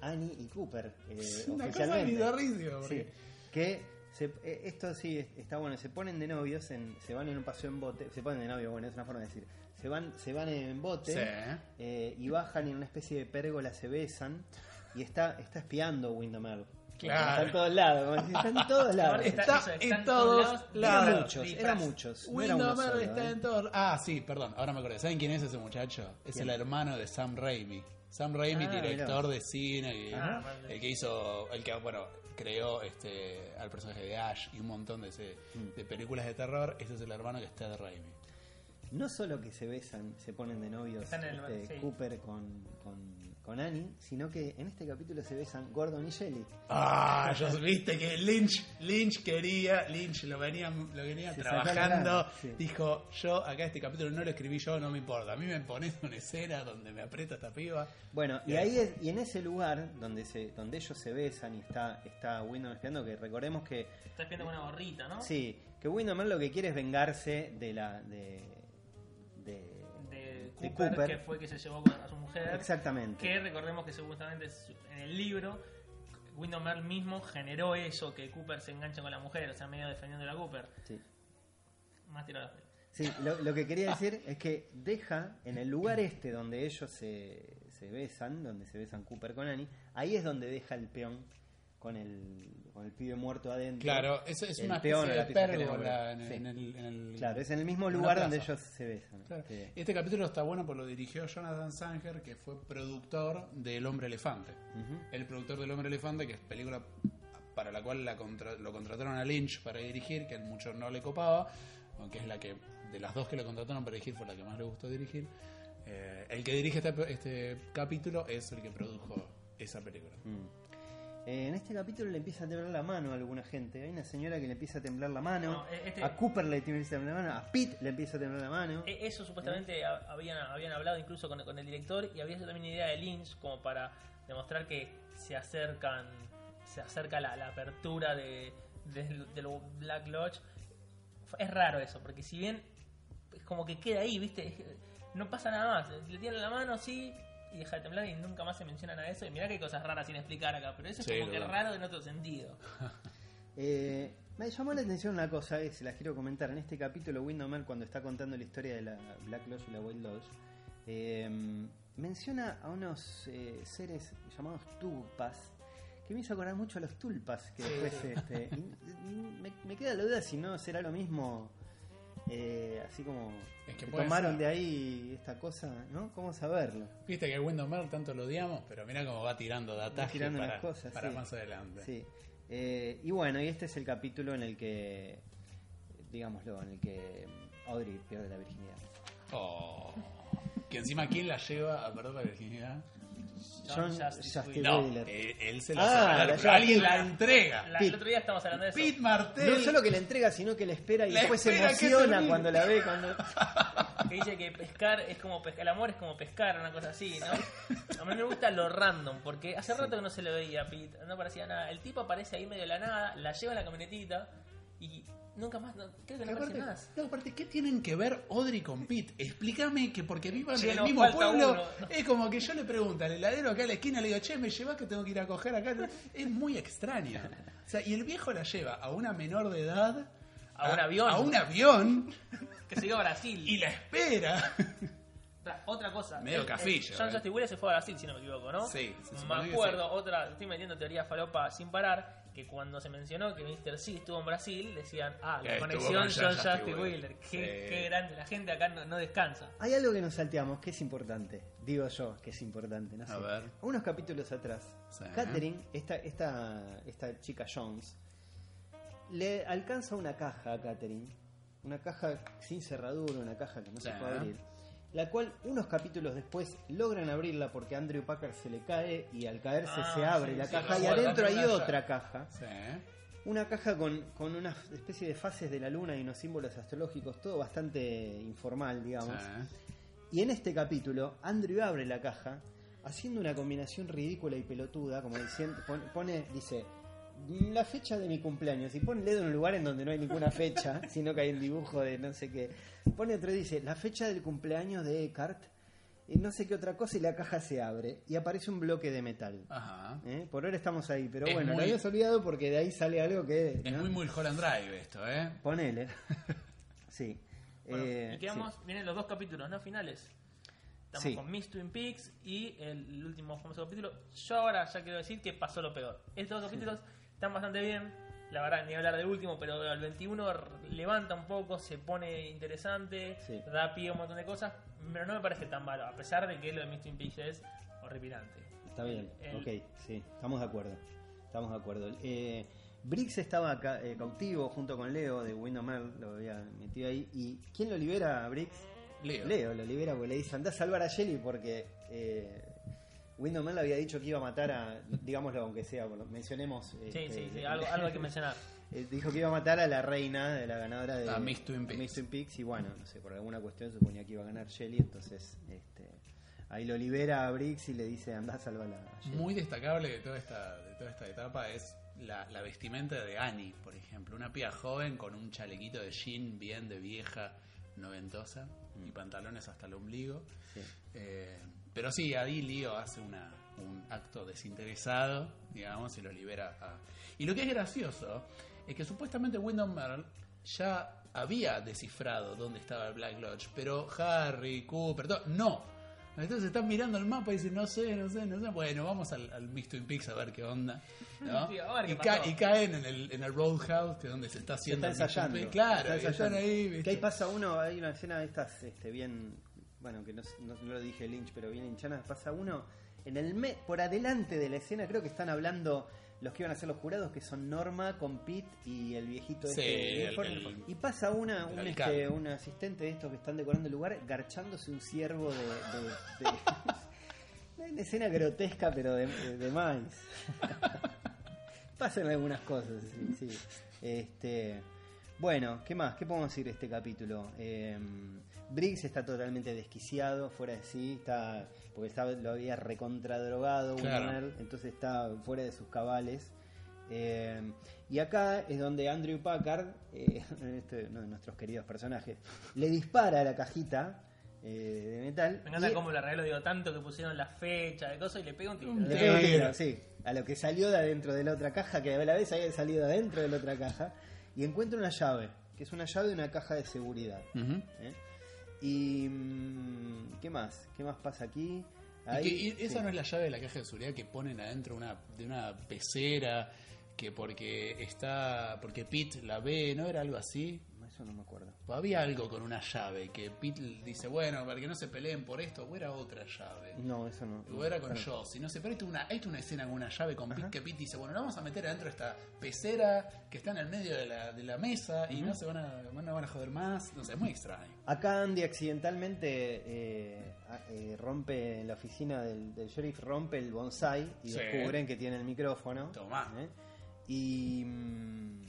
Annie y Cooper. eh, Es una cosa bizarrísima. Sí, Porque que se- eh, esto sí es- está bueno, se ponen de novios, en, se van en un paseo en bote, se ponen de novios, bueno, es una forma de decir, se van, se van en bote Sí. eh, y bajan en una especie de pérgola, se besan y está, está espiando Windomer. Claro. Está en todos lados, está en todos lados. Está- en está en todos todos lados. Eran muchos, muchos. no era solo, está ¿eh? en todo. Ah, sí, perdón, ahora me acordé. ¿Saben quién es ese muchacho? Es ¿Quién? el hermano de Sam Raimi. Sam Raimi, Ah, director de cine, y Ah, vale. el que hizo, el que bueno, creó este al personaje de Ash y un montón de, ese- Mm. de películas de terror. Ese es el hermano que está de Raimi. No solo que se besan, se ponen de novios Están en el- este, sí. Cooper con, con, con Annie, sino que en este capítulo se besan Gordon y Shelley. Ah, yo viste que Lynch, Lynch quería, Lynch lo venía, lo venía Se trabajando, sí. dijo, yo acá este capítulo no lo escribí yo, no me importa, a mí me pones una escena donde me aprieta esta piba. Bueno, y Y ahí es, y en ese lugar donde se, donde ellos se besan y está, está Wyndham espiando, que recordemos que Está espiando con una gorrita, ¿no? sí, que Wyndham lo que quiere es vengarse de la de, de, De de Cooper, que fue que se llevó a su mujer. exactamente. Que recordemos que supuestamente su- en el libro, Windomer mismo generó eso, que Cooper se engancha con la mujer, o sea, medio defendiendo a Cooper. Sí. Más tirado Sí, lo, lo que quería decir es que deja en el lugar este donde ellos se, se besan, donde se besan Cooper con Annie, ahí es donde deja el peón con el, con el pibe muerto adentro. Claro, eso es El una especie de pérgola en, le- sí. en el, en el- Claro, es en el mismo lugar donde ellos se besan. Claro. Sí. Este capítulo está bueno porque lo dirigió Jonathan Sanger, que fue productor de El Hombre Elefante. El productor del Hombre Elefante, que es película para la cual la contra- lo contrataron a Lynch para dirigir, que a mucho no le copaba, aunque es la que, de las dos que lo contrataron para dirigir, fue la que más le gustó dirigir. Eh, el que dirige este, este capítulo es el que produjo esa película. Mm. Eh, en este capítulo le empieza a temblar la mano a alguna gente. Hay una señora que le empieza a temblar la mano. No, e- este- A Cooper le empieza a temblar la mano. A Pete le empieza a temblar la mano. E- Eso supuestamente ha- habían, habían hablado incluso con, con el director y había también una idea de Lynch como para demostrar que se acercan, se acerca la, la apertura de, del- del Black Lodge. Es raro eso, porque si bien es como que queda ahí, ¿viste? No pasa nada más. Le tiran la mano, sí, y deja de temblar y nunca más se menciona nada de eso. Y mirá que hay cosas raras sin explicar acá, pero eso es Sí, como que raro en otro sentido. Eh, me llamó la atención una cosa, eh, se las quiero comentar. En este capítulo, Windowmere, cuando está contando la historia de la Black Lodge y la White Lodge, eh, menciona a unos eh, seres llamados tulpas, que me hizo acordar mucho a los tulpas, que después este, y- y me, me queda la duda si no será lo mismo, eh, así como Es que tomaron ser. de ahí esta cosa, ¿no? ¿Cómo saberlo? Viste que Windows tanto lo odiamos, pero mira cómo va tirando tirando para, las cosas, para sí. más adelante. Sí. Eh, y bueno, y este es el capítulo en el que, digámoslo, en el que Audrey pierde la virginidad. Oh. Que encima, ¿quién la lleva a perder la virginidad? John Justice. No, él, se la Ah, sabe, la pero lleva alguien Pete. la entrega. La- Pete. el otro día estamos hablando de eso. Pete Martel. No solo que le entrega, sino que le espera y La después se espera que emociona termine. cuando la ve. cuando que dice que pescar es como pescar, el amor es como pescar, una cosa así, ¿no? A mí me gusta lo random, porque hace rato que no se le veía a Pete, no parecía nada. El tipo aparece ahí medio de la nada, la lleva en la camionetita y nunca más, no- creo que Aparte, más. no, aparte, ¿qué tienen que ver Audrey con Pete? Explícame que porque vivan en el mismo pueblo, uno. es como que yo le pregunto al heladero acá a la esquina, le digo, che, ¿me llevas que tengo que ir a coger acá? Es muy extraño. O sea, y el viejo la lleva a una menor de edad. A un avión. A un avión Que se iba a Brasil. y la espera. Otra- cosa. Medio cafillo, John eh. Justice Wheeler se fue a Brasil, si no me equivoco, ¿no? Sí, se Me acuerdo, otra, estoy metiendo teoría falopa sin parar, que cuando se mencionó que Mr. C estuvo en Brasil, decían, ah, la conexión con John Justice Wheeler. Wheeler. Qué, Sí. qué grande, la gente acá no, no descansa. Hay algo que nos salteamos que es importante. Digo yo que es importante. No sé. A ver. Unos capítulos atrás, Sí. Catherine, esta, esta, esta chica Jones, le alcanza una caja a Catherine. Una caja sin cerradura, una caja que no se puede abrir. La cual unos capítulos después logran abrirla porque a Andrew Packard se le cae y al caerse Ah, se abre sí, la sí, caja y adentro en hay otra caja. Sí. Una caja con, con una especie de fases de la luna y unos símbolos astrológicos, todo bastante informal, digamos. Sí. Y en este capítulo, Andrew abre la caja haciendo una combinación ridícula y pelotuda, como diciendo, pone, pone- dice, la fecha de mi cumpleaños, y pone el dedo en un lugar en donde no hay ninguna fecha, sino que hay un dibujo de no sé qué. Pone otro y dice, la fecha del cumpleaños de Eckhart, y no sé qué otra cosa, y la caja se abre, y aparece un bloque de metal. Ajá. ¿Eh? Por ahora estamos ahí, pero Es bueno, muy- lo habías olvidado porque de ahí sale algo que... Es ¿no? muy Mulholland Drive esto, ¿eh? Ponele. sí. Bueno, Eh, y quedamos, sí. vienen los dos capítulos, ¿no? Finales. Estamos Sí. con Miss Twin Peaks y el último famoso capítulo. Yo ahora ya quiero decir que pasó lo peor. Estos dos capítulos están bastante bien. La verdad, ni hablar del último, pero el 21 r- levanta un poco, se pone interesante, Sí. da pie a un montón de cosas, pero no me parece tan malo, a pesar de que lo de Miss Twin Peaks es horripilante. Está bien, El- ok, sí, estamos de acuerdo. Estamos de acuerdo. Eh, Briggs estaba ca- eh, cautivo junto con Leo de Windomer, lo había metido ahí. ¿Y quién lo libera a Briggs? Leo. Leo lo libera porque le dice, anda a salvar a Jelly porque eh, Windomer le había dicho que iba a matar a, digámoslo aunque sea, bueno, mencionemos. Sí, este, sí, algo, algo hay que mencionar. eh, dijo que iba a matar a la reina de la ganadora de A Miss Twin Peaks. Miss Twin Peaks, y bueno, no sé, por alguna cuestión suponía que iba a ganar Jelly, entonces este, ahí lo libera a Briggs y le dice, anda a salvarla. Muy destacable de toda esta, de toda esta etapa es la, la vestimenta de Annie, por ejemplo. Una piba joven con un chalequito de jean bien de vieja noventosa y pantalones hasta el ombligo. Sí. Eh, pero sí, ahí Leo hace una, un acto desinteresado, digamos, y lo libera a... Y lo que es gracioso es que supuestamente Wyndham Merle ya había descifrado dónde estaba el Black Lodge, pero Harry, Cooper, todo, no. Entonces están mirando el mapa y dicen, no sé, no sé, no sé. Bueno, vamos al, al Twin Peaks a ver qué onda. ¿no? Qué y, ca- pasó. y caen en el, en el Roadhouse, que es donde se está Se haciendo está el Miss Twin ensayando. Peaks. Claro, está y están ahí. Que ¿viste? ahí pasa uno, hay una escena de estas este, bien, bueno, que no, no, no lo dije Lynch, pero bien hinchana, pasa uno en el me, por adelante de la escena, creo que están hablando los que iban a ser los jurados, que son Norma con Pete y el viejito Sí, este. el- uniforme. el- y pasa una, un, este, un asistente de estos que están decorando el lugar, garchándose un ciervo de... de- de- una escena grotesca, pero de, de, de más. Pasan algunas cosas, sí, sí. Este, Bueno, ¿qué más? ¿Qué podemos decir de este capítulo? Eh, Briggs está totalmente desquiciado, fuera de sí, está porque estaba, lo había recontradrogado, Claro. Entonces está fuera de sus cabales. Eh, y acá es donde Andrew Packard, eh, este, uno de nuestros queridos personajes, le dispara a la cajita eh, de metal. Me encanta y- cómo le arregló, digo, tanto que pusieron la fecha de cosas y le pega un tiro. Le Sí. pega un tiro, sí, a lo que salió de adentro de la otra caja, que a la vez había salido de adentro de la otra caja, y encuentra una llave, que es una llave de una caja de seguridad. ¿eh? Y. mm, ¿Qué más? ¿Qué más pasa aquí? Y Ahí- que- y esa sí. no es la llave de la caja de seguridad que ponen adentro una, de una pecera que porque está porque Pete la ve, ¿no era algo así? Eso no me acuerdo. Había algo con una llave que Pete dice, bueno, para que no se peleen por esto, o era otra llave. No, eso no. O era con Bueno, Josie, no sé, pero hay una, hay una escena con una llave con Pete que Pete dice, bueno, la vamos a meter adentro de esta pecera que está en el medio de la, de la mesa y no se van a, no van a joder más. No sé, es muy extraño. Acá Andy accidentalmente eh, eh, rompe en la oficina del, del sheriff, rompe el bonsai y Sí. descubren que tiene el micrófono. Tomá. ¿eh? Y. mm,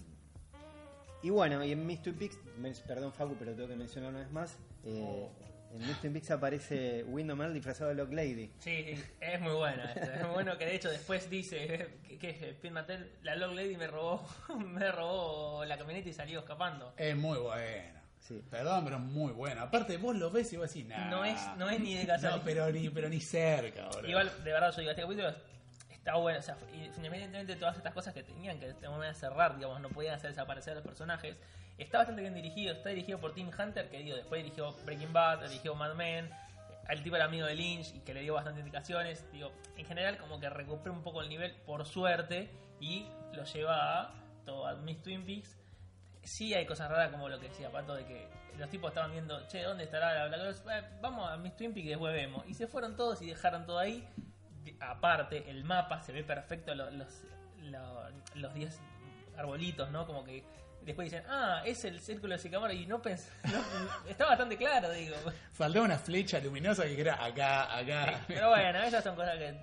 Y bueno, y en Peaks, me- perdón Facu, pero tengo que mencionar una vez más. eh, En Miss Twin Peaks aparece Windom Earl disfrazado de Lock Lady. Sí, es muy bueno esto. Es muy bueno que de hecho después dice que, que Pete Martell, la Log Lady me robó, me robó la camioneta y salió escapando. Es muy bueno. Sí. Perdón, pero muy bueno. Aparte, vos lo ves y vos decís, nah. No es, no es ni de casualidad. No, pero ni, pero ni cerca, boludo. Igual, de verdad, yo digo, este capítulo está bueno. O sea, independientemente de todas estas cosas que tenían que de cerrar, digamos, no podían hacer desaparecer a los personajes, está bastante bien dirigido. Está dirigido por Tim Hunter, que digo, después dirigió Breaking Bad, dirigió Mad Men. Al tipo era amigo de Lynch y que le dio bastantes indicaciones. Digo, en general, como que recuperó un poco el nivel por suerte y lo lleva a todo a Miss Twin Peaks. Sí hay cosas raras como lo que decía Pato de que los tipos estaban viendo, che, ¿dónde estará la Black? Eh, vamos a Miss Twin Peaks y después vemos. Y se fueron todos y dejaron todo ahí. Aparte, el mapa se ve perfecto, lo- los, lo- los 10 arbolitos, ¿no? Como que después dicen, ah, es el círculo de Sycamore y no pensé, no- está bastante claro, digo. Faltaba una flecha luminosa que era acá, acá. Pero bueno, esas son cosas que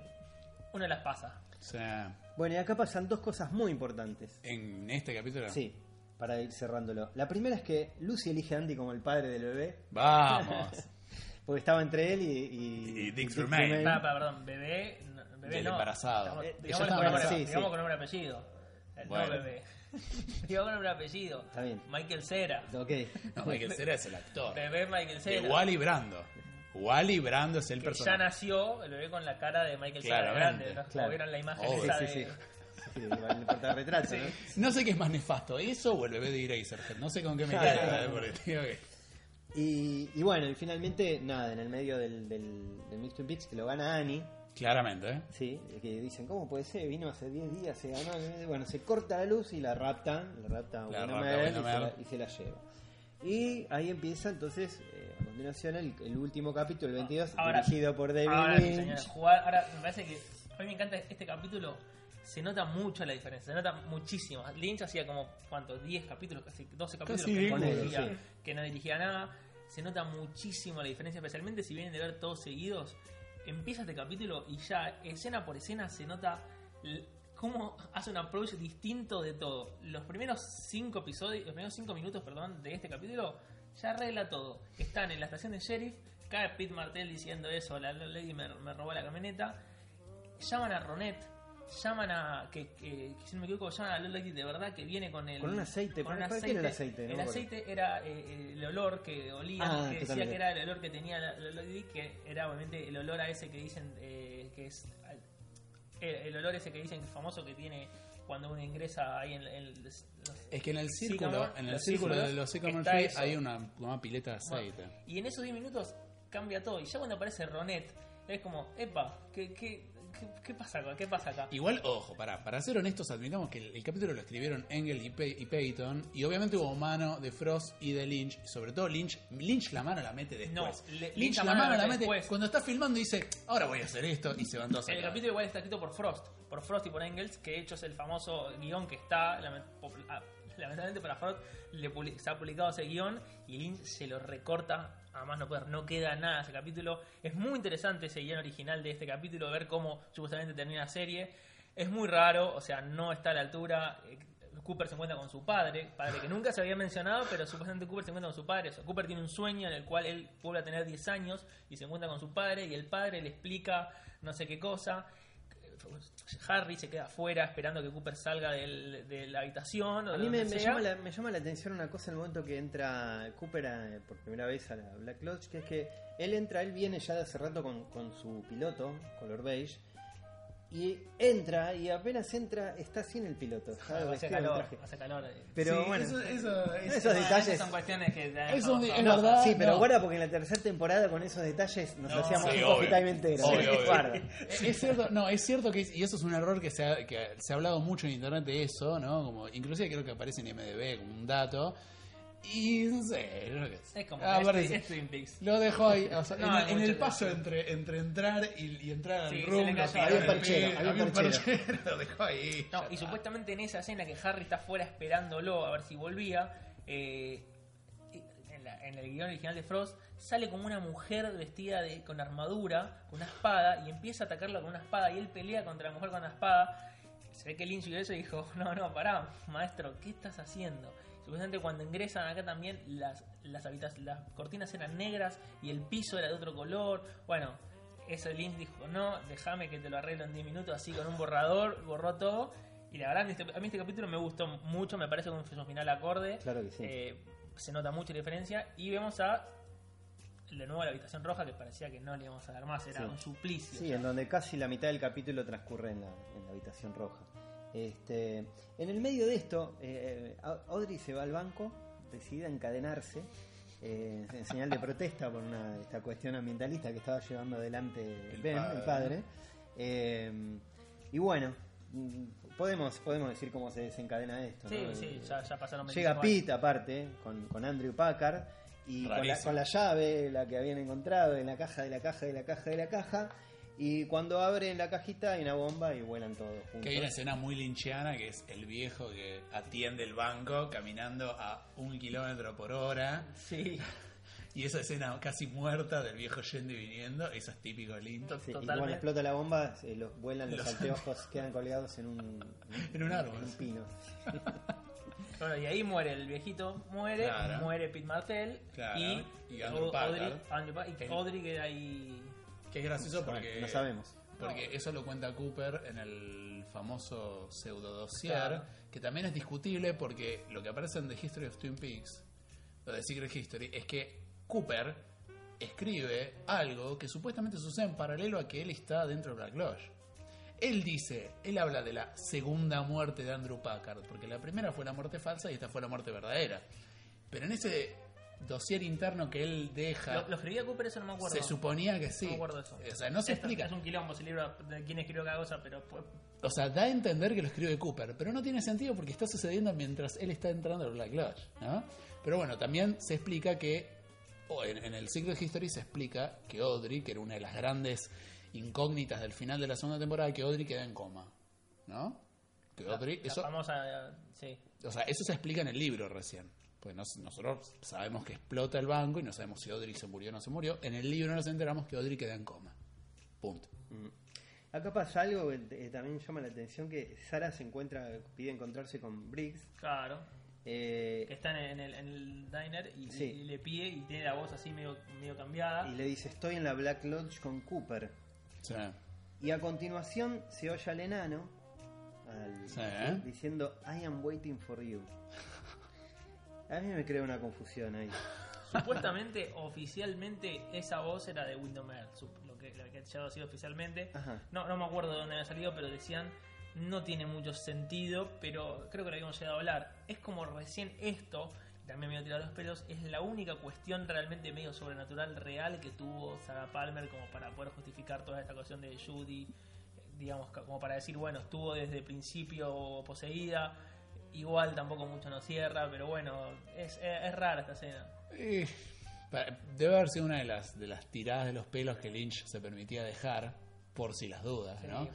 uno las pasa. O sea, Bueno, y acá pasan dos cosas muy importantes. en este capítulo. Sí, para ir cerrándolo. La primera es que Lucy elige a Andy como el padre del bebé, Vamos. porque estaba entre él y, y, Y Dick Tremaine. Para, para, perdón, bebé, no, bebé Del no. embarazado. Digamos, Eh, digamos con nombre- sí, digamos sí. con nombre y apellido. Eh, Bueno. No bebé. digamos con nombre y apellido. Está bien. Michael Cera. Ok. No, Michael Cera es el actor. Bebé Michael De Cera. Wally Brando. Wally Brando es el que ya personaje. nació el bebé con la cara de Michael Cera Claramente, grande. ¿no? claro. Como vieron la imagen Obvio. esa Sí, de... sí, sí. Sí, el portarretrato, ¿no? No sé qué es más nefasto, eso o el bebé de Eraserhead. No sé con qué me Claro. queda. eh, porque digo que- Y, y bueno, y finalmente, nada, en el medio del, del, del Mixed Twin Peaks que lo gana Annie, Claramente, ¿eh? sí, que dicen, ¿cómo puede ser? Vino hace 10 días, se ganó. Bueno, se corta la luz y la raptan, la rapta a La rapta y, se la, y se la lleva. Y ahí empieza entonces, eh, a continuación, el, el último capítulo, el 22, Ahora- dirigido por David Ahora, Lynch. señores, jugar, ahora me parece que a mí me encanta este capítulo. Se nota mucho la diferencia, se nota muchísimo. Lynch hacía como, ¿cuántos? 10 capítulos, casi 12 capítulos Casi que, no dirigía, sí. que no dirigía nada. Se nota muchísimo la diferencia, especialmente si vienen de ver todos seguidos. Empieza este capítulo y ya, escena por escena, se nota cómo hace un approach distinto de todo. Los primeros 5 episodios, los primeros 5 minutos, perdón, de este capítulo, ya arregla todo. Están en la estación de sheriff, cae Pete Martell diciendo eso, la la lady me, me robó la camioneta. Llaman a Ronet, llaman a. que, que, que si no me equivoco, llaman a la lady de verdad que viene con el. Con un aceite, con un ¿para- para qué era el aceite? No el aceite era eh, el olor que olía, Ah, que decía totalmente. que era el olor que tenía la, la lady, que era obviamente el olor a ese que dicen eh, que es. El, el olor ese que dicen que es famoso que tiene cuando uno ingresa ahí en, en los- Es que en el círculo, Sycamore, en el círculo de los Sycamore hay una, una pileta de aceite. Bueno, y en esos 10 minutos cambia todo. Y ya cuando aparece Ronet, es como, epa, ¿qué, qué, qué, qué pasa acá? ¿Qué pasa acá? Igual, ojo, para, para ser honestos, admitamos que el, el capítulo lo escribieron Engel y, Pey- y Peyton, y obviamente hubo mano de Frost y de Lynch, y sobre todo Lynch, Lynch la mano la mete después. No, le- Lynch, la mano la mete después. cuando está filmando dice, ahora voy a hacer esto, y se van todos El capítulo igual está escrito por Frost, por Frost y por Engels, que de hecho es el famoso guion que está, ah, lamentablemente para Frost, le se ha publicado ese guion y Lynch se lo recorta, además no, queda nada ese capítulo. Es muy interesante ese guion original de este capítulo, ver cómo supuestamente termina la serie. Es muy raro, o sea, no está a la altura. eh, Cooper se encuentra con su padre, padre que nunca se había mencionado, pero supuestamente Cooper se encuentra con su padre. Cooper tiene un sueño en el cual él vuelve a tener 10 años y se encuentra con su padre y el padre le explica no sé qué cosa. Harry se queda afuera esperando que Cooper salga del- de la habitación. O A de mí me, me llama la, me llama la atención una cosa en el momento que entra Cooper a- por primera vez a la Black Lodge, que es que él entra, él viene ya de hace rato con, con su piloto, color beige, y entra, y apenas entra, está sin el piloto. hace calor, traje. hace calor. eh. Pero Sí, eso, eso, eso- esos eso- detalles- Son cuestiones que... Eso es No, verdad. sí, pero no. guarda porque en la tercera temporada con esos detalles nos No, hacíamos sí, un obvio. entero. Obvio, obvio. Es cierto, no, es cierto que, y eso es un error que se ha, que se ha hablado mucho en internet de eso, ¿no? Como, inclusive creo que aparece en MDB como un dato. Que Es como Ah, es, es Twin Peaks. Lo dejó ahí, o sea, No, en, el- en paso entre, entre entrar y, y entrar al Sí, room, Había perchero, medio, había un lo dejó ahí. No, y supuestamente en esa escena que Harry está fuera esperándolo a ver si volvía, eh, en, la- en el guion original de Frost, sale como una mujer vestida de, con armadura, con una espada, y empieza a atacarla con una espada, y él pelea contra la mujer con la espada. Se ve que Lynch vio eso y dijo, no, no, pará, maestro, ¿qué estás haciendo? Supuestamente cuando ingresan acá también las, las, habitas- las cortinas eran negras y el piso era de otro color. Bueno, eso Lynch dijo, no, déjame que te lo arreglo en 10 minutos, así con un borrador, borró todo. Y la verdad, este- a mí este capítulo me gustó mucho, me parece que es un final acorde. Claro que sí. Eh, se nota mucha diferencia. Y vemos a de nuevo la habitación roja que parecía que no le íbamos a dar más, era Sí. un suplicio. Sí, en donde casi la mitad del capítulo transcurre en la, en la habitación roja. Este, en el medio de esto, eh, Audrey se va al banco, decide encadenarse, eh, en señal de protesta por una, esta cuestión ambientalista que estaba llevando adelante El Ben, padre. el padre. Eh, y bueno, podemos, podemos decir cómo se desencadena esto. Sí, ¿no? sí, ya, ya pasaron Llega 25 años. Pete aparte, con, con Andrew Packard, y con la, Rarísimo. con la llave, la que habían encontrado en la caja de la caja de la caja de la caja, y cuando abren la cajita hay una bomba y vuelan todos juntos. Que hay una escena muy linchiana que es el viejo que atiende el banco caminando a un kilómetro por hora. Sí, Y esa escena casi muerta del viejo yendo y viniendo, eso es típico. To- Sí, y cuando explota la bomba, los, vuelan los, Los- anteojos, quedan colgados en un, En un árbol. en un pino. Bueno, y ahí muere el viejito, muere, Claro. muere Pete Martell Claro, y, y Andrew Audrey, Audrey queda ahí. Que es gracioso porque, no sabemos. porque eso lo cuenta Cooper en el famoso pseudo dossier, Claro. que también es discutible porque lo que aparece en The History of Twin Peaks, lo de Secret History, es que Cooper escribe algo que supuestamente sucede en paralelo a que él está dentro de Black Lodge. Él dice, él habla de la segunda muerte de Andrew Packard, porque la primera fue la muerte falsa y esta fue la muerte verdadera. Pero en ese dossier interno que él deja, ¿Lo, lo escribía Cooper? Eso no me acuerdo. se suponía que sí. No me acuerdo eso. O sea, no se Esto explica. Es un quilombo ese libro de quién escribió cada cosa, pero fue- O sea, da a entender que lo escribe Cooper, pero no tiene sentido porque está sucediendo mientras él está entrando al Black Lodge, ¿no? Pero bueno, también se explica que, o en, en el Secret History se explica que Audrey, que era una de las grandes incógnitas del final de la segunda temporada, que Audrey queda en coma, ¿no? Que Audrey, la eso, famosa. Sí. o sea, eso se explica en el libro recién. Pues nos- nosotros sabemos que explota el banco y no sabemos si Audrey se murió o no se murió. En el libro nos enteramos que Audrey queda en coma. Punto. Acá pasa algo que eh, también llama la atención, que Sara se encuentra, pide encontrarse con Briggs. Claro. eh, Que está en el, en el diner y, Sí. y le pide y tiene la voz así medio, medio cambiada. y le dice, estoy en la Black Lodge con Cooper. Sí. Y a continuación se oye al enano al- Sí, diciendo I am waiting for you. A mí me crea una confusión ahí. Supuestamente, oficialmente, esa voz era de Windomer, lo que, lo que ha llegado a decir oficialmente. Ajá. No, no me acuerdo de dónde había salido, pero decían no tiene mucho sentido, pero creo que lo habíamos llegado a hablar. Es como recién esto, también me voy a tirar los pelos, es la única cuestión realmente medio sobrenatural real que tuvo Sarah Palmer como para poder justificar toda esta cuestión de Judy, eh, digamos, como para decir, bueno, estuvo desde el principio poseída, igual tampoco mucho nos cierra, pero bueno, es, es, es rara esta escena. Eh, debe haber sido una de las, de las tiradas de los pelos que Lynch se permitía dejar, por si las dudas, ¿no? Sí.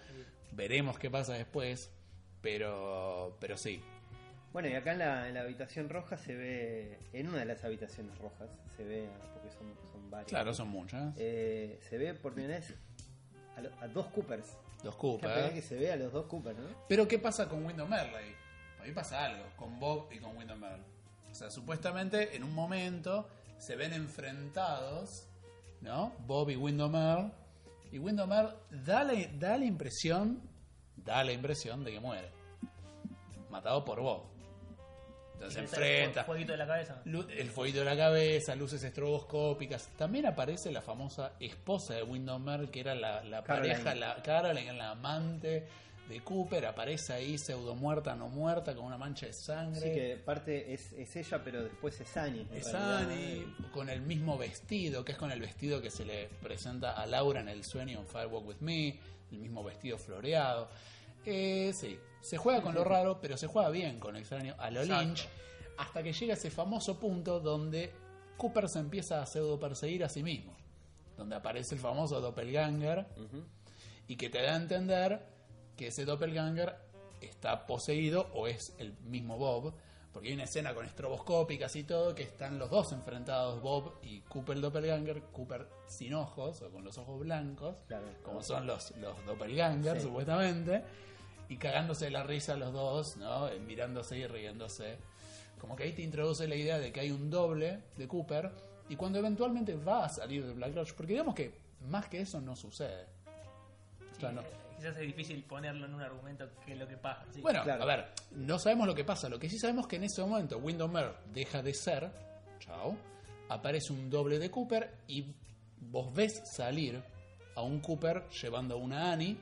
Veremos qué pasa después, pero, pero sí. Bueno, y acá en la, en la habitación roja se ve, en una de las habitaciones rojas, se ve, porque son, son varias. Claro, son muchas. Eh, se ve por primera vez a, a dos Coopers. Los Es la primera vez que se ve a los dos Coopers, ¿no? Pero ¿qué pasa con Wyndham Merley? Ahí pasa algo con Bob y con Windermere. O sea, supuestamente en un momento se ven enfrentados, ¿no? Bob y Windermere. Y Windermere da la, da la impresión, da la impresión de que muere. Matado por Bob. Entonces se enfrenta. El fueguito de la cabeza. El fueguito de la cabeza, luces estroboscópicas. También aparece la famosa esposa de Windermere, que era la, la pareja, la Caroline, la amante de Cooper. Aparece ahí pseudo muerta, no muerta, con una mancha de sangre. Sí, que parte es, es ella, pero después es Annie. Es realidad, Annie, con el mismo vestido, que es con el vestido que se le presenta a Laura en el sueño en Firewalk With Me, el mismo vestido floreado. Eh, sí, se juega con lo raro, pero se juega bien con extraño a lo Exacto. Lynch, hasta que llega ese famoso punto donde Cooper se empieza a pseudo perseguir a sí mismo, donde aparece el famoso doppelganger y que te da a entender que ese doppelganger está poseído o es el mismo Bob, porque hay una escena con estroboscópicas y todo que están los dos enfrentados, Bob y Cooper el doppelganger, Cooper sin ojos o con los ojos blancos, Claro. como son los, los doppelgangers Sí. supuestamente, y cagándose de la risa los dos, ¿no? Eh, mirándose y riéndose. Como que ahí te introduce la idea de que hay un doble de Cooper y cuando eventualmente va a salir de Black Lodge, porque digamos que más que eso no sucede. O sea, no- Quizás es difícil ponerlo en un argumento que es lo que pasa. sí. Bueno, Claro. a ver, no sabemos lo que pasa. Lo que sí sabemos es que en ese momento Windomer deja de ser, chao, aparece un doble de Cooper y vos ves salir a un Cooper llevando a una Annie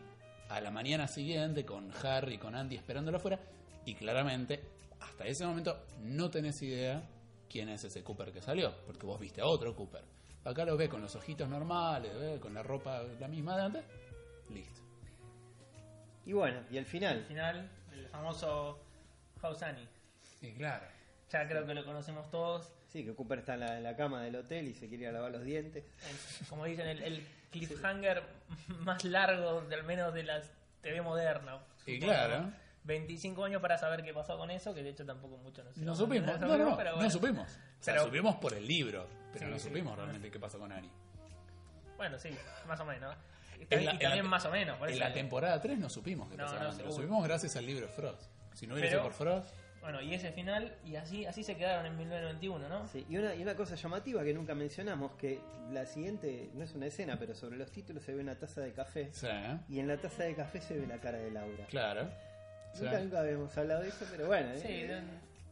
a la mañana siguiente con Harry y con Andy esperándolo afuera y claramente hasta ese momento no tenés idea quién es ese Cooper que salió, porque vos viste a otro Cooper. Acá lo ves con los ojitos normales, con la ropa la misma de antes, listo. Y bueno, y el final. Al final, el famoso House Annie. Y claro. Ya creo que lo conocemos todos. Sí, que Cooper está en la, en la cama del hotel y se quiere ir a lavar los dientes. El- como dicen, el, el cliffhanger más largo, de, al menos de la TV moderna. Y Supongo. claro. 25 años para saber qué pasó con eso, que de hecho tampoco mucho no No supimos, no, no, no, pero no bueno. supimos. O sea, Pero- supimos por el libro, pero Sí, no sí. supimos realmente qué pasó con Annie. Bueno, sí, más o menos. Y, En la- y en también la- más o menos. por En la temporada 3 no supimos qué No, Annie. Lo supimos gracias al libro de Frost. Si no hubiera sido por Frost, Bueno, y ese final, y así así se quedaron en 1991, ¿no? Sí, y una, y una cosa llamativa que nunca mencionamos, que la siguiente, no es una escena, pero sobre los títulos se ve una taza de café. sí, ¿eh? Y en la taza de café se ve la cara de Laura. claro. Sí. Nunca, nunca habíamos hablado de eso, pero bueno. Sí, eh,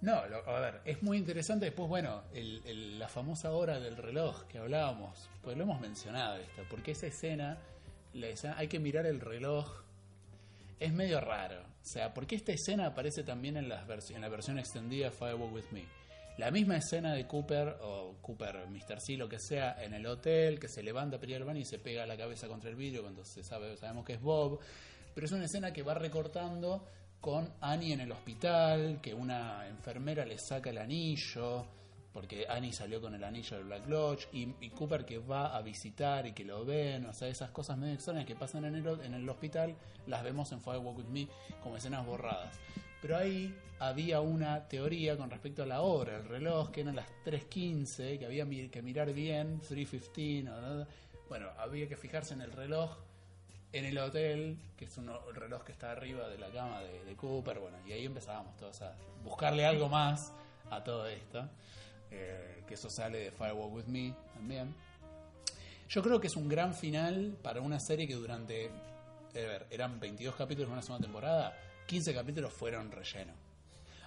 No, lo- a ver, es muy interesante. Después, bueno, el- el- la famosa hora del reloj que hablábamos, pues lo hemos mencionado esto, porque esa escena, hay que mirar el reloj, es medio raro. O sea, porque esta escena aparece también en, la versión extendida Firewalk With Me. La misma escena de Cooper, o Cooper, Mr. C, lo que sea, en el hotel, que se levanta baño y se pega la cabeza contra el vidrio cuando se sabe, sabemos que es Bob. Pero es una escena que va recortando con Annie en el hospital, que una enfermera le saca el anillo, porque Annie salió con el anillo del Black Lodge, y, Cooper que va a visitar y que lo ven, o sea, esas cosas medio extrañas que pasan en el, en el hospital, las vemos en Firewalk With Me como escenas borradas. Pero ahí había una teoría con respecto a la hora, el reloj, que eran las 3.15, que había que mirar bien, 3.15, o- bueno, había que fijarse en el reloj en el hotel, que es un el reloj que está arriba de la cama de, de Cooper, bueno, y ahí empezábamos todos a buscarle algo más a todo esto, eh, que eso sale de Firewalk With Me también. Yo creo que es un gran final para una serie que durante, eh, a ver, eran 22 capítulos en una segunda temporada, 15 capítulos fueron relleno.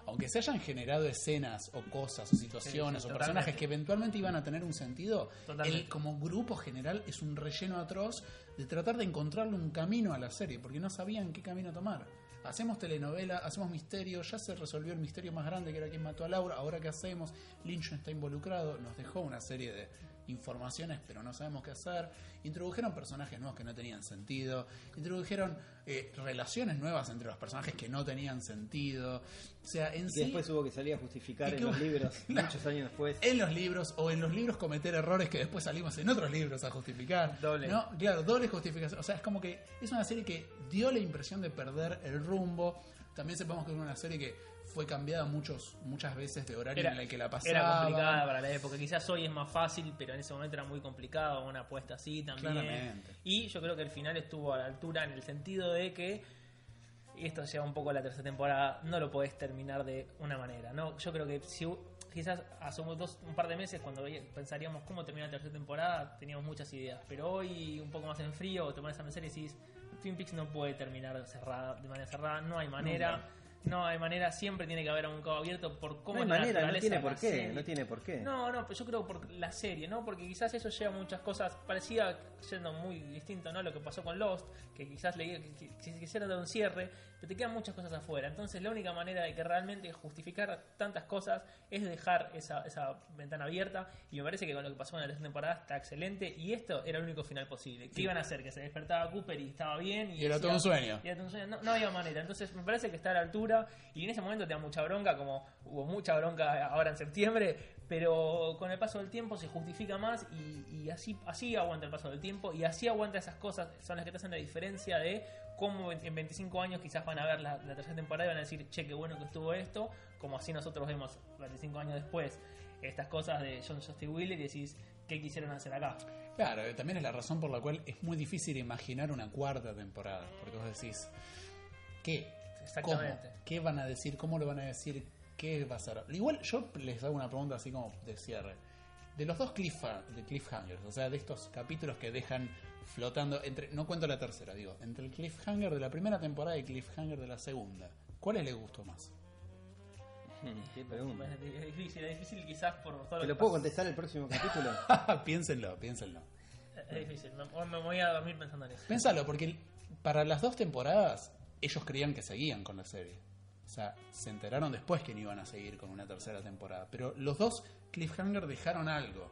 Aunque se hayan generado escenas o cosas o situaciones Sí, sí, o personajes que eventualmente iban a tener un sentido, el, como grupo general es un relleno atroz de tratar de encontrarle un camino a la serie, porque no sabían qué camino tomar. Hacemos telenovela, hacemos misterio, ya se resolvió el misterio más grande que era quién mató a Laura, ahora qué hacemos, Lynch está involucrado, nos dejó una serie de informaciones pero no sabemos qué hacer, introdujeron personajes nuevos que no tenían sentido, introdujeron eh, relaciones nuevas entre los personajes que no tenían sentido, o sea, en que sí... después hubo que salir a justificar Y en que- los libros muchos años después. en los libros o en los libros cometer errores que después salimos en otros libros a justificar. Doble. ¿no? Claro, doble justificación. O sea, es como que es una serie que dio la impresión de perder el rumbo. También sepamos que es una serie que fue cambiada muchos, muchas veces de horario Era, en el que la pasaba. era complicada para la época. Quizás hoy es más fácil, pero en ese momento era muy complicado. Una apuesta así también. Claramente. Y yo creo que el final estuvo a la altura en el sentido de que y esto lleva un poco a la tercera temporada, no lo podés terminar de una manera, ¿no? Yo creo que si quizás hace dos, un par de meses cuando pensaríamos cómo terminar la tercera temporada, teníamos muchas ideas, pero hoy un poco más en frío, te pones a pensar y decís, Twin Peaks no puede terminar cerrada, de manera cerrada, no hay manera. No hay manera, siempre tiene que haber un cabo abierto por cómo No hay es la manera, no tiene por qué, serie. no tiene por qué. No, no, pero yo creo por la serie, ¿no? Porque quizás eso lleva muchas cosas. Parecía siendo muy distinto, ¿no? Lo que pasó con Lost, que quizás leía que, que- que quisiera dar un cierre, pero te quedan muchas cosas afuera. Entonces, la única manera de que realmente justificar tantas cosas es dejar esa, esa ventana abierta. Y me parece que con lo que pasó en la tercera temporada está excelente. Y esto era el único final posible. ¿Qué iban a hacer? Que se despertaba Cooper y estaba bien. Y era todo un sueño. y era todo un sueño. No, no había manera. Entonces, me parece que está a la altura. Y en ese momento te da mucha bronca, como hubo mucha bronca ahora en septiembre, pero con el paso del tiempo se justifica más y, así, así aguanta el paso del tiempo y así aguanta esas cosas, son las que te hacen la diferencia de cómo en 25 años quizás van a ver la, la tercera temporada y van a decir, che, qué bueno que estuvo esto, como así nosotros vemos 25 años después estas cosas de John Justin Wheeler y decís, ¿qué quisieron hacer acá? Claro, eh, también es la razón por la cual es muy difícil imaginar una cuarta temporada. Porque vos decís, ¿qué? Exactamente. ¿Cómo? ¿Qué van a decir? ¿Cómo lo van a decir? ¿Qué va a ser? Igual yo les hago una pregunta así como de cierre. De los dos de cliffhangers, o sea, de estos capítulos que dejan flotando entre, no cuento la tercera, digo, entre el cliffhanger de la primera temporada y el cliffhanger de la segunda, ¿cuáles les gustó más? Qué pregunta. Es difícil, es difícil quizás por todo ¿Te que lo puedo pasa. contestar el próximo capítulo? piénsenlo, piénsenlo. Es difícil, me, me voy a dormir pensando en eso. Pensalo, porque para las dos temporadas ellos creían que seguían con la serie. O sea, se enteraron después que no iban a seguir con una tercera temporada. Pero los dos cliffhanger dejaron algo.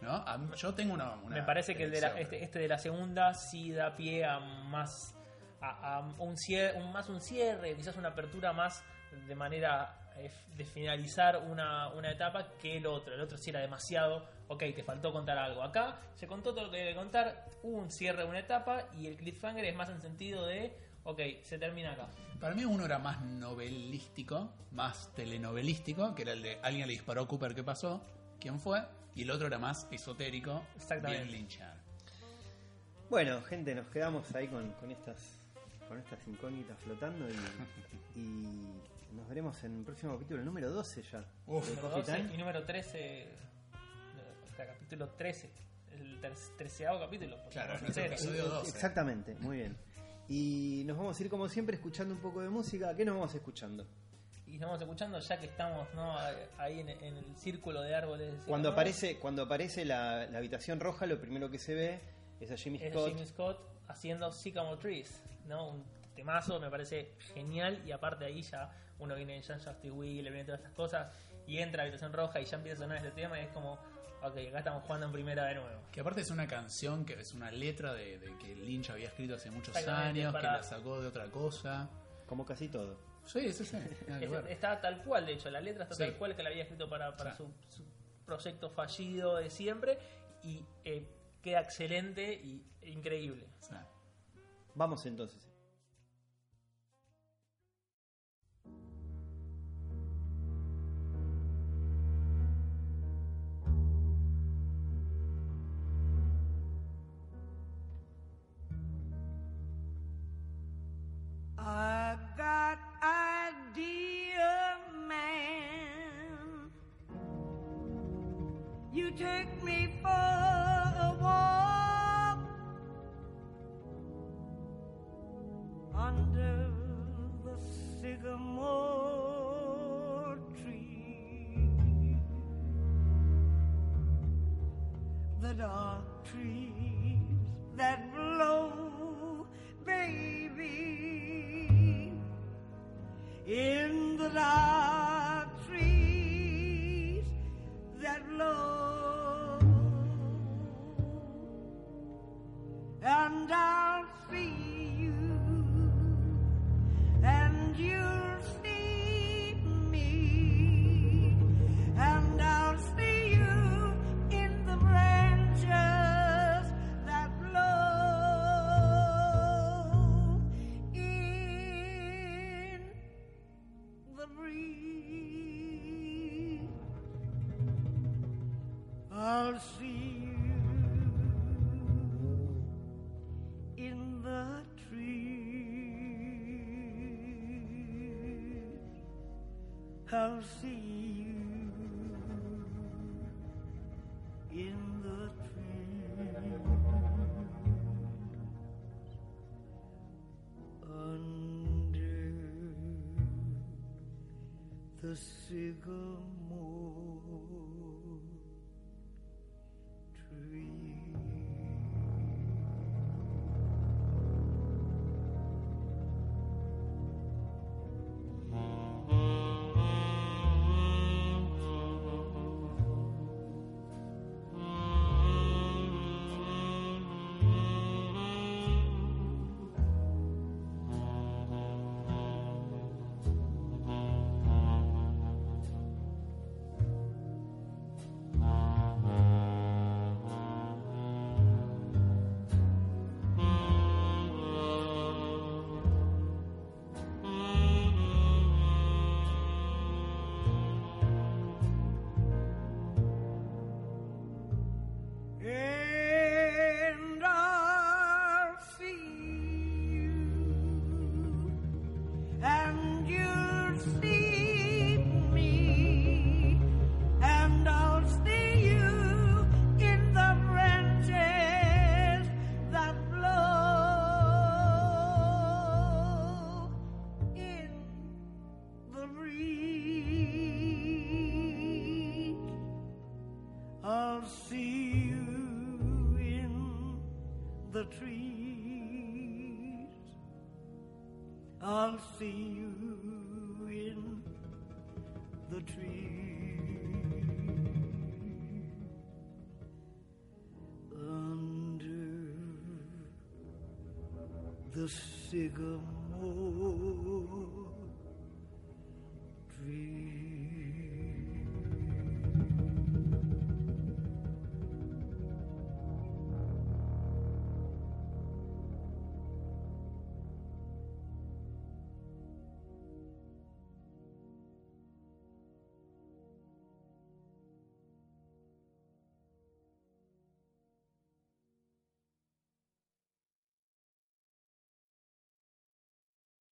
¿No? Mí- yo tengo una, una Me parece que el de la- este, este de la segunda sí da pie a más a, a un cierre, un, más un cierre, quizás una apertura más de manera eh, de finalizar una, una etapa que el otro. El otro sí era demasiado, ok, te faltó contar algo. Acá se contó todo lo que debe contar, hubo un cierre de una etapa y el cliffhanger es más en sentido de, ok, se termina acá. Para mí uno era más novelístico, más telenovelístico, que era el de alguien le disparó a Cooper, ¿qué pasó? ¿Quién fue? Y el otro era más esotérico, Exactamente. bien linchado. Bueno, gente, nos quedamos ahí con, con estas con estas incógnitas flotando y, y nos veremos en el próximo capítulo, el número 12 ya. Uf. Número Coffee 12 Time. y número 13, o sea, capítulo 13, el ter- treceavo capítulo. Claro, sé, episodio 12. Exactamente, muy bien. Y nos vamos a ir como siempre escuchando un poco de música. ¿Qué nos vamos escuchando? y estamos escuchando ya que estamos ¿no? ahí en, en el círculo de árboles. Cuando ¿no? aparece, cuando aparece la, la habitación roja, lo primero que se ve es a Jimmy es Scott. Jimmy Scott haciendo Sycamore Trees, ¿no? Un temazo, me parece genial y aparte ahí ya uno viene en John Justin Will, viene todas estas cosas y entra a la habitación roja y ya empieza a sonar este tema y es como, ok, acá estamos jugando en primera de nuevo. Que aparte es una canción que es una letra de, de que Lynch había escrito hace muchos años, para- que la sacó de otra cosa. Como casi todo. Sí, sí, sí. Es- está tal cual, de hecho, la letra está Sí. tal cual que la había escrito para, para su, su proyecto fallido de siempre y eh, queda excelente y increíble. Sea, Vamos entonces. free. I'll see you in the tree. I'll see see you in the trees. Under the sycamore